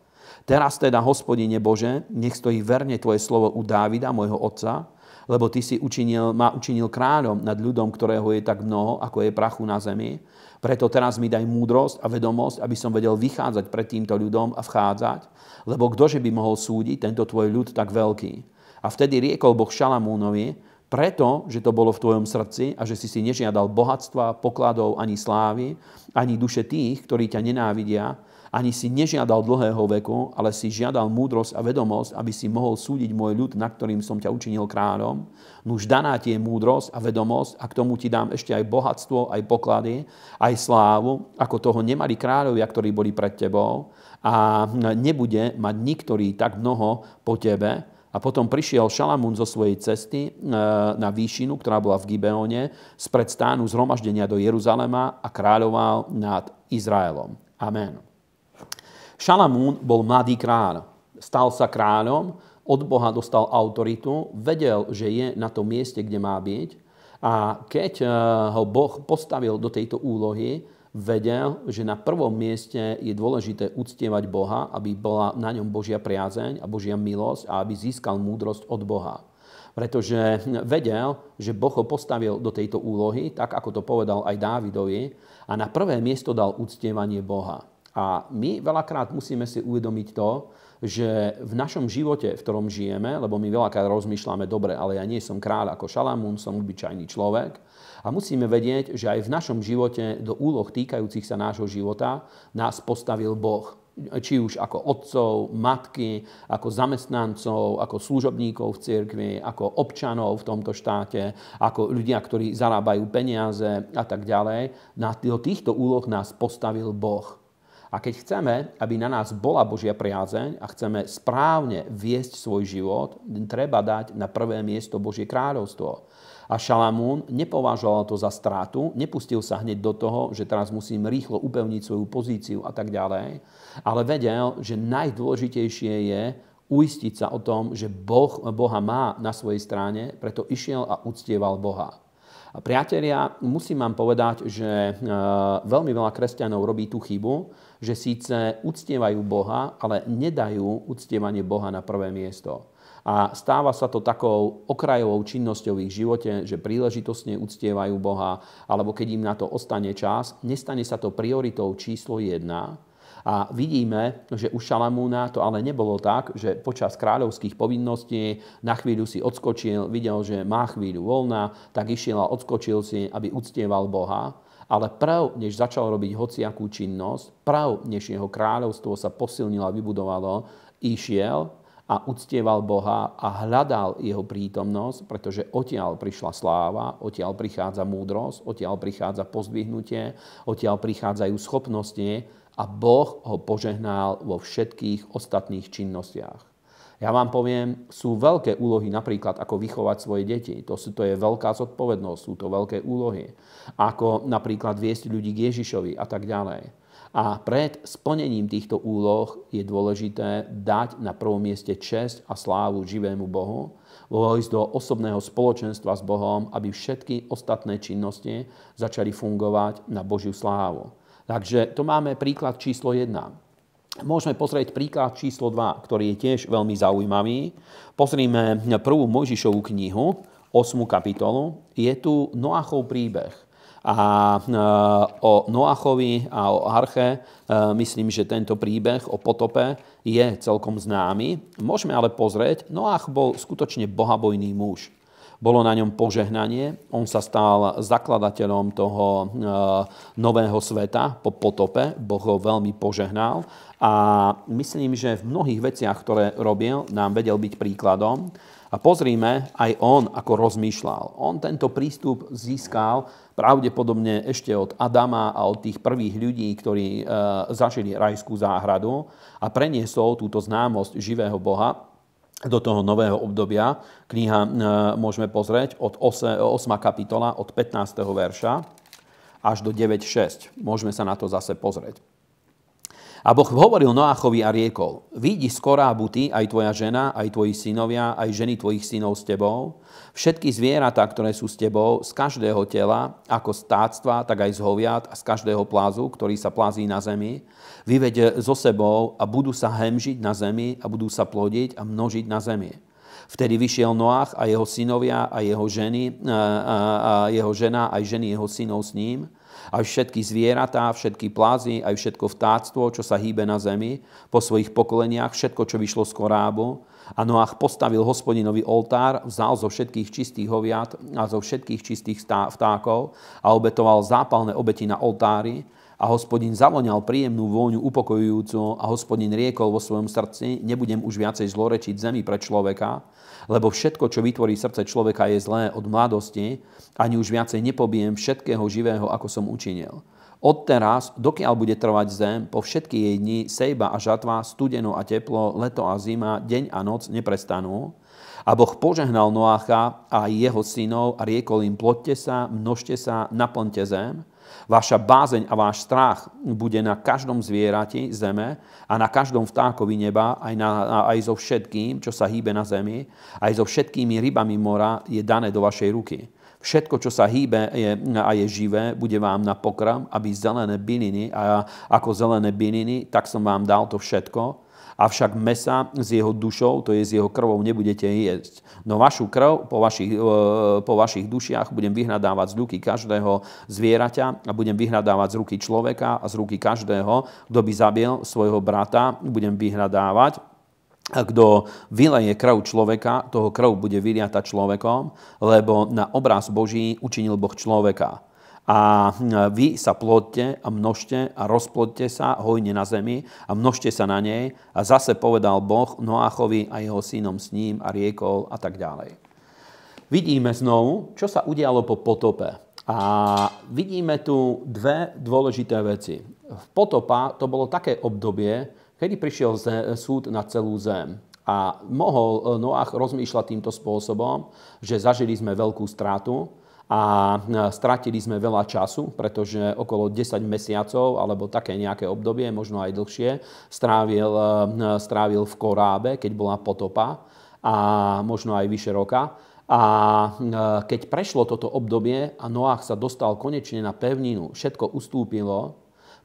Teraz teda, hospodine Bože, nech stojí verne Tvoje slovo u Dávida, môjho otca, lebo Ty si učinil, ma učinil kráľom nad ľudom, ktorého je tak mnoho, ako je prachu na zemi. Preto teraz mi daj múdrosť a vedomosť, aby som vedel vychádzať pred týmto ľudom a vchádzať, lebo kdože by mohol súdiť tento Tvoj ľud tak veľký. A vtedy riekol Boh Šalamúnovi, preto, že to bolo v tvojom srdci a že si si nežiadal bohatstva, pokladov ani slávy, ani duše tých, ktorí ťa nenávidia, ani si nežiadal dlhého veku, ale si žiadal múdrosť a vedomosť, aby si mohol súdiť môj ľud, na ktorým som ťa učinil kráľom. Nuž daná ti je múdrosť a vedomosť a k tomu ti dám ešte aj bohatstvo, aj poklady, aj slávu, ako toho nemali kráľovia, ktorí boli pred tebou a nebude mať niktorý tak mnoho po tebe, a potom prišiel Šalamún zo svojej cesty e, na výšinu, ktorá bola v Gibeone, spred stánu zhromaždenia do Jeruzalema a kráľoval nad Izraelom. Amen. Šalamún bol mladý kráľ. Stal sa kráľom, od Boha dostal autoritu, vedel, že je na tom mieste, kde má byť. A keď e, ho Boh postavil do tejto úlohy, vedel, že na prvom mieste je dôležité uctievať Boha, aby bola na ňom Božia priazeň a Božia milosť a aby získal múdrosť od Boha. Pretože vedel, že Boh ho postavil do tejto úlohy, tak ako to povedal aj Dávidovi, a na prvé miesto dal uctievanie Boha. A my veľakrát musíme si uvedomiť to, že v našom živote, v ktorom žijeme, lebo my veľakrát rozmýšľame, dobre, ale ja nie som kráľ ako Šalamún, som obyčajný človek, a musíme vedieť, že aj v našom živote do úloh týkajúcich sa nášho života nás postavil Boh či už ako otcov, matky, ako zamestnancov, ako služobníkov v cirkvi, ako občanov v tomto štáte, ako ľudia, ktorí zarábajú peniaze a tak ďalej. Na týchto úloh nás postavil Boh. A keď chceme, aby na nás bola Božia priazeň a chceme správne viesť svoj život, treba dať na prvé miesto Božie kráľovstvo. A Šalamún nepovažoval to za stratu, nepustil sa hneď do toho, že teraz musím rýchlo upevniť svoju pozíciu a tak ďalej, ale vedel, že najdôležitejšie je uistiť sa o tom, že boh, Boha má na svojej strane, preto išiel a uctieval Boha. A priatelia, musím vám povedať, že e, veľmi veľa kresťanov robí tú chybu, že síce uctievajú Boha, ale nedajú uctievanie Boha na prvé miesto. A stáva sa to takou okrajovou činnosťou v ich živote, že príležitostne uctievajú Boha, alebo keď im na to ostane čas, nestane sa to prioritou číslo jedna, a vidíme, že u Šalamúna to ale nebolo tak, že počas kráľovských povinností na chvíľu si odskočil, videl, že má chvíľu voľna, tak išiel a odskočil si, aby uctieval Boha. Ale prav, než začal robiť hociakú činnosť, prav, než jeho kráľovstvo sa posilnilo a vybudovalo, išiel a uctieval Boha a hľadal jeho prítomnosť, pretože odtiaľ prišla sláva, odtiaľ prichádza múdrosť, odtiaľ prichádza pozdvihnutie, odtiaľ prichádzajú schopnosti a Boh ho požehnal vo všetkých ostatných činnostiach. Ja vám poviem, sú veľké úlohy napríklad ako vychovať svoje deti. To, sú, to je veľká zodpovednosť, sú to veľké úlohy. Ako napríklad viesť ľudí k Ježišovi a tak ďalej. A pred splnením týchto úloh je dôležité dať na prvom mieste čest a slávu živému Bohu, vojsť do osobného spoločenstva s Bohom, aby všetky ostatné činnosti začali fungovať na Božiu slávu. Takže to máme príklad číslo 1. Môžeme pozrieť príklad číslo 2, ktorý je tiež veľmi zaujímavý. Pozrime prvú Mojžišovú knihu, 8. kapitolu. Je tu Noachov príbeh. A e, o Noachovi a o Arche, e, myslím, že tento príbeh o potope je celkom známy. Môžeme ale pozrieť, Noach bol skutočne bohabojný muž. Bolo na ňom požehnanie, on sa stal zakladateľom toho e, nového sveta po potope, Boh ho veľmi požehnal a myslím, že v mnohých veciach, ktoré robil, nám vedel byť príkladom. A pozrime, aj on ako rozmýšľal. On tento prístup získal pravdepodobne ešte od Adama a od tých prvých ľudí, ktorí e, zažili rajskú záhradu a preniesol túto známosť živého Boha do toho nového obdobia. Kniha e, môžeme pozrieť od 8, 8 kapitola, od 15. verša až do 9.6. Môžeme sa na to zase pozrieť. A Boh hovoril Noáchovi a riekol, vidí z korábu ty, aj tvoja žena, aj tvoji synovia, aj ženy tvojich synov s tebou, všetky zvieratá, ktoré sú s tebou, z každého tela, ako z táctva, tak aj z hoviat a z každého plázu, ktorý sa plází na zemi, vyvede so sebou a budú sa hemžiť na zemi a budú sa plodiť a množiť na zemi. Vtedy vyšiel Noach a jeho synovia a jeho ženy, a jeho žena aj ženy jeho synov s ním aj všetky zvieratá, všetky plázy, aj všetko vtáctvo, čo sa hýbe na zemi, po svojich pokoleniach, všetko, čo vyšlo z korábu. A Noach postavil hospodinový oltár, vzal zo všetkých čistých hoviat a zo všetkých čistých vtákov a obetoval zápalné obeti na oltári. A hospodin zavoňal príjemnú vôňu upokojujúcu a hospodin riekol vo svojom srdci, nebudem už viacej zlorečiť zemi pre človeka, lebo všetko, čo vytvorí srdce človeka, je zlé od mladosti, ani už viacej nepobijem všetkého živého, ako som učinil. Od teraz, dokiaľ bude trvať zem, po všetky jej dni, sejba a žatva, studeno a teplo, leto a zima, deň a noc neprestanú. A Boh požehnal Noácha a jeho synov a riekol im, plodte sa, množte sa, naplňte zem. Vaša bázeň a váš strach bude na každom zvierati zeme a na každom vtákovi neba, aj, na, aj so všetkým, čo sa hýbe na zemi, aj so všetkými rybami mora je dané do vašej ruky. Všetko, čo sa hýbe je, a je živé, bude vám na pokrm, aby zelené byliny, a ako zelené byliny, tak som vám dal to všetko avšak mesa s jeho dušou, to je s jeho krvou, nebudete jesť. No vašu krv po vašich, e, po vašich dušiach budem vyhľadávať z ruky každého zvieraťa a budem vyhľadávať z ruky človeka a z ruky každého, kto by zabil svojho brata, budem vyhľadávať. Kto vyleje krv človeka, toho krv bude vyliata človekom, lebo na obraz Boží učinil Boh človeka a vy sa plodte a množte a rozplodte sa hojne na zemi a množte sa na nej. A zase povedal Boh Noáchovi a jeho synom s ním a riekol a tak ďalej. Vidíme znovu, čo sa udialo po potope. A vidíme tu dve dôležité veci. V potopa to bolo také obdobie, kedy prišiel súd na celú zem. A mohol Noach rozmýšľať týmto spôsobom, že zažili sme veľkú stratu, a stratili sme veľa času, pretože okolo 10 mesiacov alebo také nejaké obdobie, možno aj dlhšie, strávil, strávil v Korábe, keď bola potopa a možno aj vyše roka. A keď prešlo toto obdobie a Noach sa dostal konečne na pevninu, všetko ustúpilo,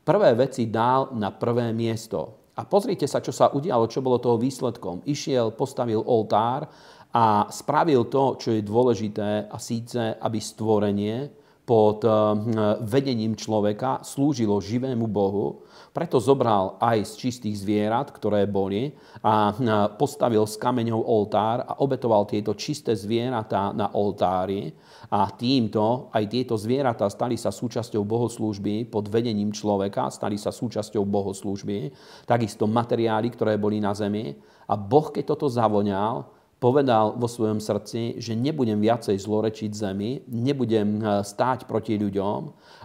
prvé veci dal na prvé miesto. A pozrite sa, čo sa udialo, čo bolo toho výsledkom. Išiel, postavil oltár a spravil to, čo je dôležité, a síce, aby stvorenie pod eh, vedením človeka slúžilo živému Bohu. Preto zobral aj z čistých zvierat, ktoré boli, a eh, postavil s kameňou oltár a obetoval tieto čisté zvieratá na oltári. A týmto aj tieto zvieratá stali sa súčasťou bohoslúžby pod vedením človeka, stali sa súčasťou bohoslúžby, takisto materiály, ktoré boli na zemi. A Boh, keď toto zavoňal, povedal vo svojom srdci, že nebudem viacej zlorečiť zemi, nebudem eh, stáť proti ľuďom,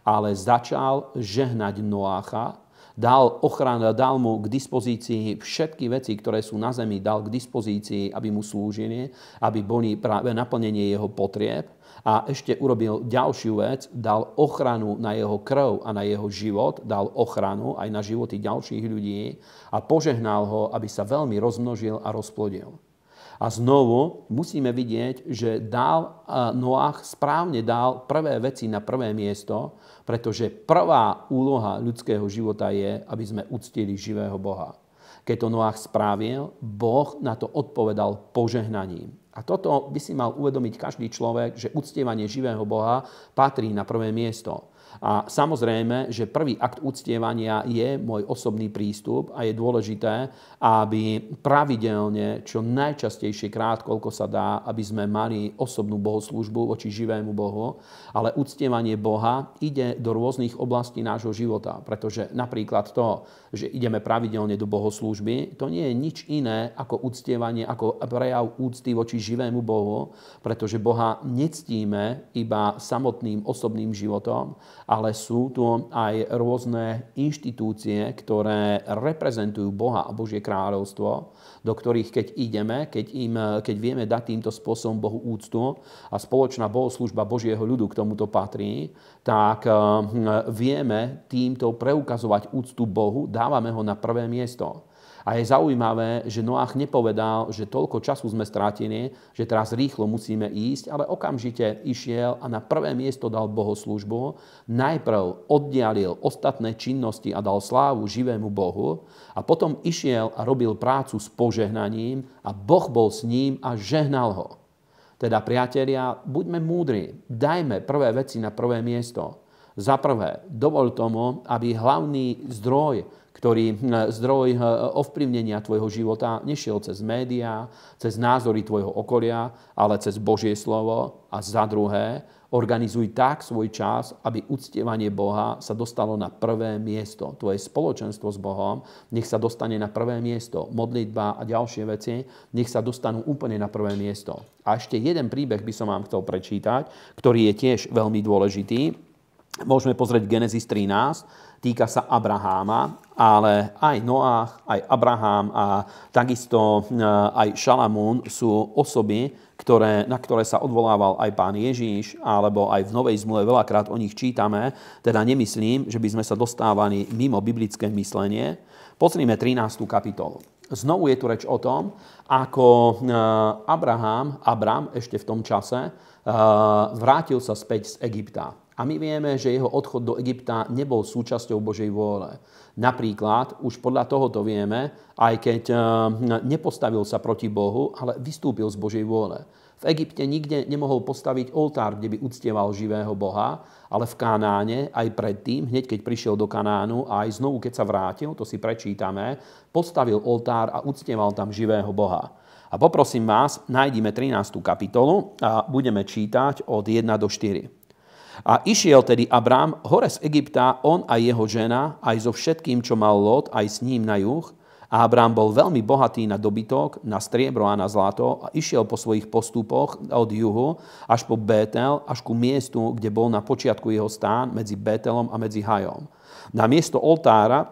ale začal žehnať Noácha, dal, ochran, dal mu k dispozícii všetky veci, ktoré sú na zemi, dal k dispozícii, aby mu slúžili, aby boli práve naplnenie jeho potrieb. A ešte urobil ďalšiu vec, dal ochranu na jeho krv a na jeho život, dal ochranu aj na životy ďalších ľudí a požehnal ho, aby sa veľmi rozmnožil a rozplodil. A znovu musíme vidieť, že dal Noach správne dal prvé veci na prvé miesto, pretože prvá úloha ľudského života je, aby sme uctili živého Boha. Keď to Noach správil, Boh na to odpovedal požehnaním. A toto by si mal uvedomiť každý človek, že uctievanie živého Boha patrí na prvé miesto. A samozrejme, že prvý akt uctievania je môj osobný prístup a je dôležité, aby pravidelne, čo najčastejšie krát, koľko sa dá, aby sme mali osobnú bohoslužbu voči živému Bohu, ale uctievanie Boha ide do rôznych oblastí nášho života, pretože napríklad to, že ideme pravidelne do bohoslužby, to nie je nič iné ako uctievanie, ako prejav úcty voči živému Bohu, pretože Boha nectíme iba samotným osobným životom, ale sú tu aj rôzne inštitúcie, ktoré reprezentujú Boha a Božie kráľovstvo, do ktorých keď ideme, keď, im, keď vieme dať týmto spôsobom Bohu úctu a spoločná bohoslužba Božieho ľudu k tomuto patrí, tak hm, vieme týmto preukazovať úctu Bohu, dávame ho na prvé miesto. A je zaujímavé, že Noach nepovedal, že toľko času sme strátili, že teraz rýchlo musíme ísť, ale okamžite išiel a na prvé miesto dal bohoslužbu. Najprv oddialil ostatné činnosti a dal slávu živému Bohu a potom išiel a robil prácu s požehnaním a Boh bol s ním a žehnal ho. Teda, priatelia, buďme múdri, dajme prvé veci na prvé miesto. Za prvé, dovol tomu, aby hlavný zdroj ktorý hm, zdroj hm, ovplyvnenia tvojho života nešiel cez médiá, cez názory tvojho okolia, ale cez Božie slovo. A za druhé, organizuj tak svoj čas, aby uctievanie Boha sa dostalo na prvé miesto. Tvoje spoločenstvo s Bohom nech sa dostane na prvé miesto. Modlitba a ďalšie veci nech sa dostanú úplne na prvé miesto. A ešte jeden príbeh by som vám chcel prečítať, ktorý je tiež veľmi dôležitý. Môžeme pozrieť Genesis 13, týka sa Abraháma, ale aj Noach, aj Abraham a takisto e, aj Šalamún sú osoby, ktoré, na ktoré sa odvolával aj pán Ježíš, alebo aj v Novej zmluve veľakrát o nich čítame, teda nemyslím, že by sme sa dostávali mimo biblické myslenie. Pozrime 13. kapitolu. Znovu je tu reč o tom, ako e, Abraham, Abram ešte v tom čase, e, vrátil sa späť z Egypta. A my vieme, že jeho odchod do Egypta nebol súčasťou Božej vôle. Napríklad, už podľa tohoto vieme, aj keď eh, nepostavil sa proti Bohu, ale vystúpil z Božej vôle. V Egypte nikde nemohol postaviť oltár, kde by uctieval živého Boha, ale v Kanáne aj predtým, hneď keď prišiel do Kanánu a aj znovu, keď sa vrátil, to si prečítame, postavil oltár a uctieval tam živého Boha. A poprosím vás, nájdime 13. kapitolu a budeme čítať od 1 do 4. A išiel tedy Abrám hore z Egypta, on a jeho žena, aj so všetkým, čo mal Lot, aj s ním na juh. A Abrám bol veľmi bohatý na dobytok, na striebro a na zlato a išiel po svojich postupoch od juhu až po Bétel, až ku miestu, kde bol na počiatku jeho stán medzi Bételom a medzi Hajom. Na miesto oltára,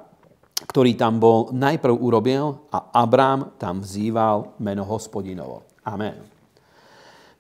ktorý tam bol, najprv urobil a Abrám tam vzýval meno hospodinovo. Amen.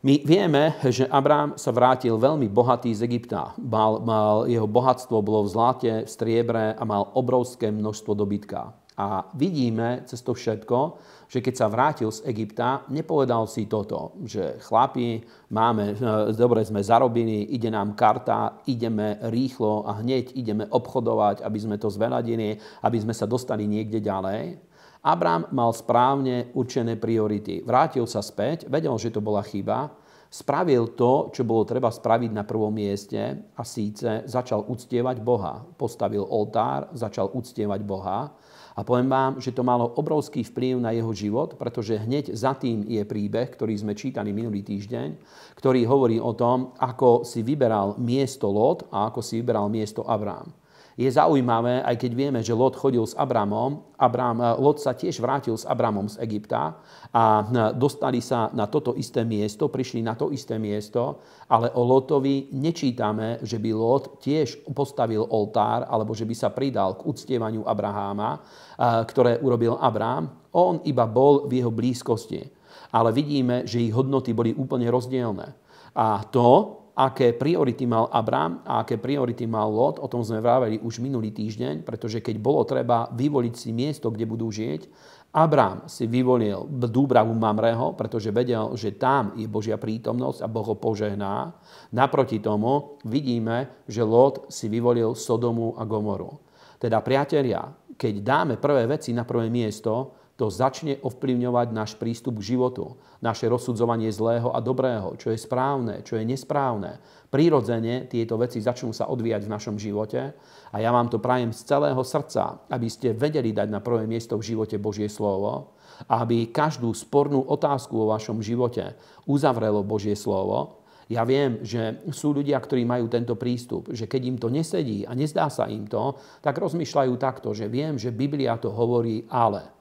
My vieme, že Abrám sa vrátil veľmi bohatý z Egypta. Mal, mal, jeho bohatstvo bolo v zlate, v striebre a mal obrovské množstvo dobytka. A vidíme cez to všetko, že keď sa vrátil z Egypta, nepovedal si toto, že chlapi, máme, e, dobre sme zarobili, ide nám karta, ideme rýchlo a hneď ideme obchodovať, aby sme to zveladili, aby sme sa dostali niekde ďalej. Abrám mal správne určené priority. Vrátil sa späť, vedel, že to bola chyba, spravil to, čo bolo treba spraviť na prvom mieste a síce začal uctievať Boha. Postavil oltár, začal uctievať Boha a poviem vám, že to malo obrovský vplyv na jeho život, pretože hneď za tým je príbeh, ktorý sme čítali minulý týždeň, ktorý hovorí o tom, ako si vyberal miesto Lot a ako si vyberal miesto Abrám. Je zaujímavé, aj keď vieme, že Lot chodil s Abramom, Abram, eh, Lot sa tiež vrátil s Abramom z Egypta a eh, dostali sa na toto isté miesto, prišli na to isté miesto, ale o Lotovi nečítame, že by Lot tiež postavil oltár alebo že by sa pridal k uctievaniu Abraháma, eh, ktoré urobil Abrám. On iba bol v jeho blízkosti. Ale vidíme, že ich hodnoty boli úplne rozdielne. A to aké priority mal Abrám a aké priority mal Lot, o tom sme vraveli už minulý týždeň, pretože keď bolo treba vyvoliť si miesto, kde budú žiť, Abrám si vyvolil Dúbravu Mamreho, pretože vedel, že tam je Božia prítomnosť a Boh ho požehná. Naproti tomu vidíme, že Lot si vyvolil Sodomu a Gomoru. Teda priatelia, keď dáme prvé veci na prvé miesto, to začne ovplyvňovať náš prístup k životu, naše rozsudzovanie zlého a dobrého, čo je správne, čo je nesprávne. Prírodzene tieto veci začnú sa odvíjať v našom živote a ja vám to prajem z celého srdca, aby ste vedeli dať na prvé miesto v živote Božie slovo a aby každú spornú otázku vo vašom živote uzavrelo Božie slovo ja viem, že sú ľudia, ktorí majú tento prístup, že keď im to nesedí a nezdá sa im to, tak rozmýšľajú takto, že viem, že Biblia to hovorí, ale.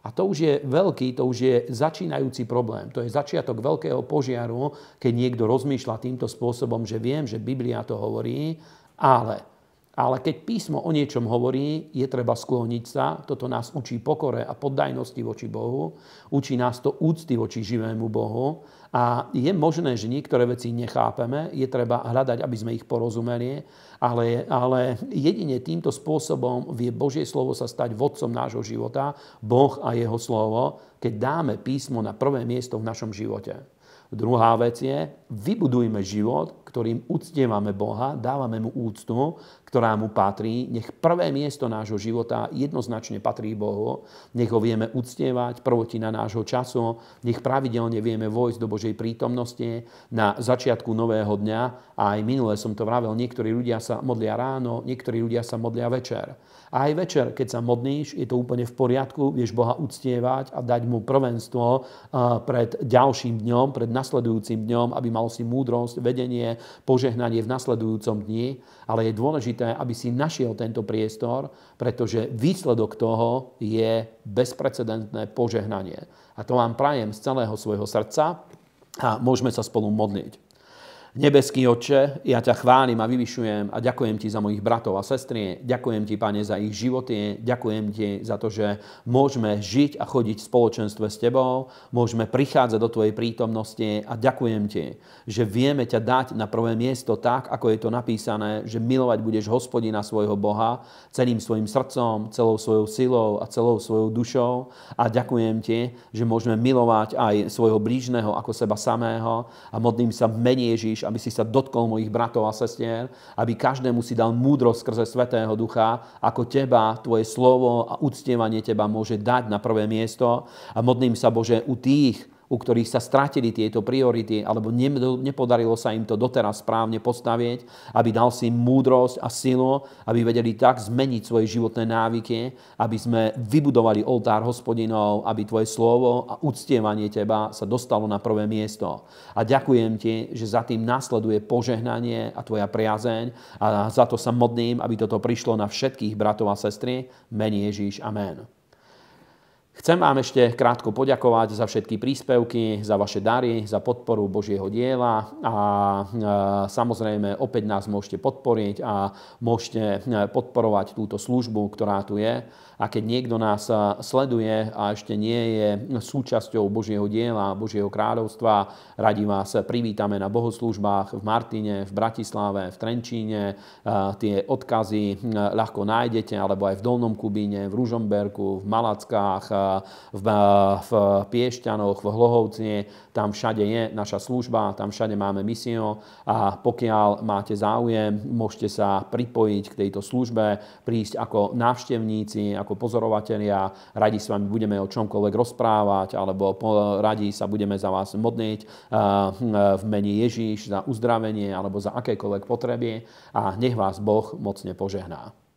A to už je veľký, to už je začínajúci problém. To je začiatok veľkého požiaru, keď niekto rozmýšľa týmto spôsobom, že viem, že Biblia to hovorí, ale. Ale keď písmo o niečom hovorí, je treba skloniť sa. Toto nás učí pokore a poddajnosti voči Bohu. Učí nás to úcty voči živému Bohu. A je možné, že niektoré veci nechápeme, je treba hľadať, aby sme ich porozumeli, ale, ale jedine týmto spôsobom vie Božie slovo sa stať vodcom nášho života, Boh a jeho slovo, keď dáme písmo na prvé miesto v našom živote. Druhá vec je, vybudujme život, ktorým uctievame Boha, dávame mu úctu, ktorá mu patrí. Nech prvé miesto nášho života jednoznačne patrí Bohu. Nech ho vieme uctievať, prvotina nášho času. Nech pravidelne vieme vojsť do Božej prítomnosti na začiatku nového dňa. A aj minule som to vravel, niektorí ľudia sa modlia ráno, niektorí ľudia sa modlia večer. A aj večer, keď sa modlíš, je to úplne v poriadku, vieš Boha uctievať a dať mu prvenstvo pred ďalším dňom, pred nasledujúcim dňom, aby mal si múdrosť, vedenie, požehnanie v nasledujúcom dni. Ale je dôležité, aby si našiel tento priestor, pretože výsledok toho je bezprecedentné požehnanie. A to vám prajem z celého svojho srdca a môžeme sa spolu modliť. Nebeský Otče, ja ťa chválim a vyvyšujem a ďakujem Ti za mojich bratov a sestry. Ďakujem Ti, Pane, za ich životy. Ďakujem Ti za to, že môžeme žiť a chodiť v spoločenstve s Tebou. Môžeme prichádzať do Tvojej prítomnosti a ďakujem Ti, že vieme ťa dať na prvé miesto tak, ako je to napísané, že milovať budeš hospodina svojho Boha celým svojim srdcom, celou svojou silou a celou svojou dušou. A ďakujem Ti, že môžeme milovať aj svojho blížneho ako seba samého a modlím sa v mene Ježíš Ježiš, aby si sa dotkol mojich bratov a sestier, aby každému si dal múdrosť skrze Svetého Ducha, ako teba, tvoje slovo a uctievanie teba môže dať na prvé miesto. A modlím sa, Bože, u tých, u ktorých sa stratili tieto priority, alebo nepodarilo sa im to doteraz správne postaviť, aby dal si múdrosť a silu, aby vedeli tak zmeniť svoje životné návyky, aby sme vybudovali oltár hospodinov, aby tvoje slovo a uctievanie teba sa dostalo na prvé miesto. A ďakujem ti, že za tým nasleduje požehnanie a tvoja priazeň a za to sa modlím, aby toto prišlo na všetkých bratov a sestry. Meni Ježíš. Amen. Chcem vám ešte krátko poďakovať za všetky príspevky, za vaše dary, za podporu Božieho diela a e, samozrejme opäť nás môžete podporiť a môžete e, podporovať túto službu, ktorá tu je. A keď niekto nás sleduje a ešte nie je súčasťou Božieho diela, Božieho kráľovstva, radi vás privítame na bohoslúžbách v Martine, v Bratislave, v Trenčíne. Tie odkazy ľahko nájdete, alebo aj v Dolnom Kubíne, v Ružomberku, v Malackách, v, v Piešťanoch, v Hlohovcie. Tam všade je naša služba, tam všade máme misio a pokiaľ máte záujem, môžete sa pripojiť k tejto službe, prísť ako návštevníci, ako pozorovatelia. Radi s vami budeme o čomkoľvek rozprávať alebo radi sa budeme za vás modniť v mene Ježíš za uzdravenie alebo za akékoľvek potreby a nech vás Boh mocne požehná.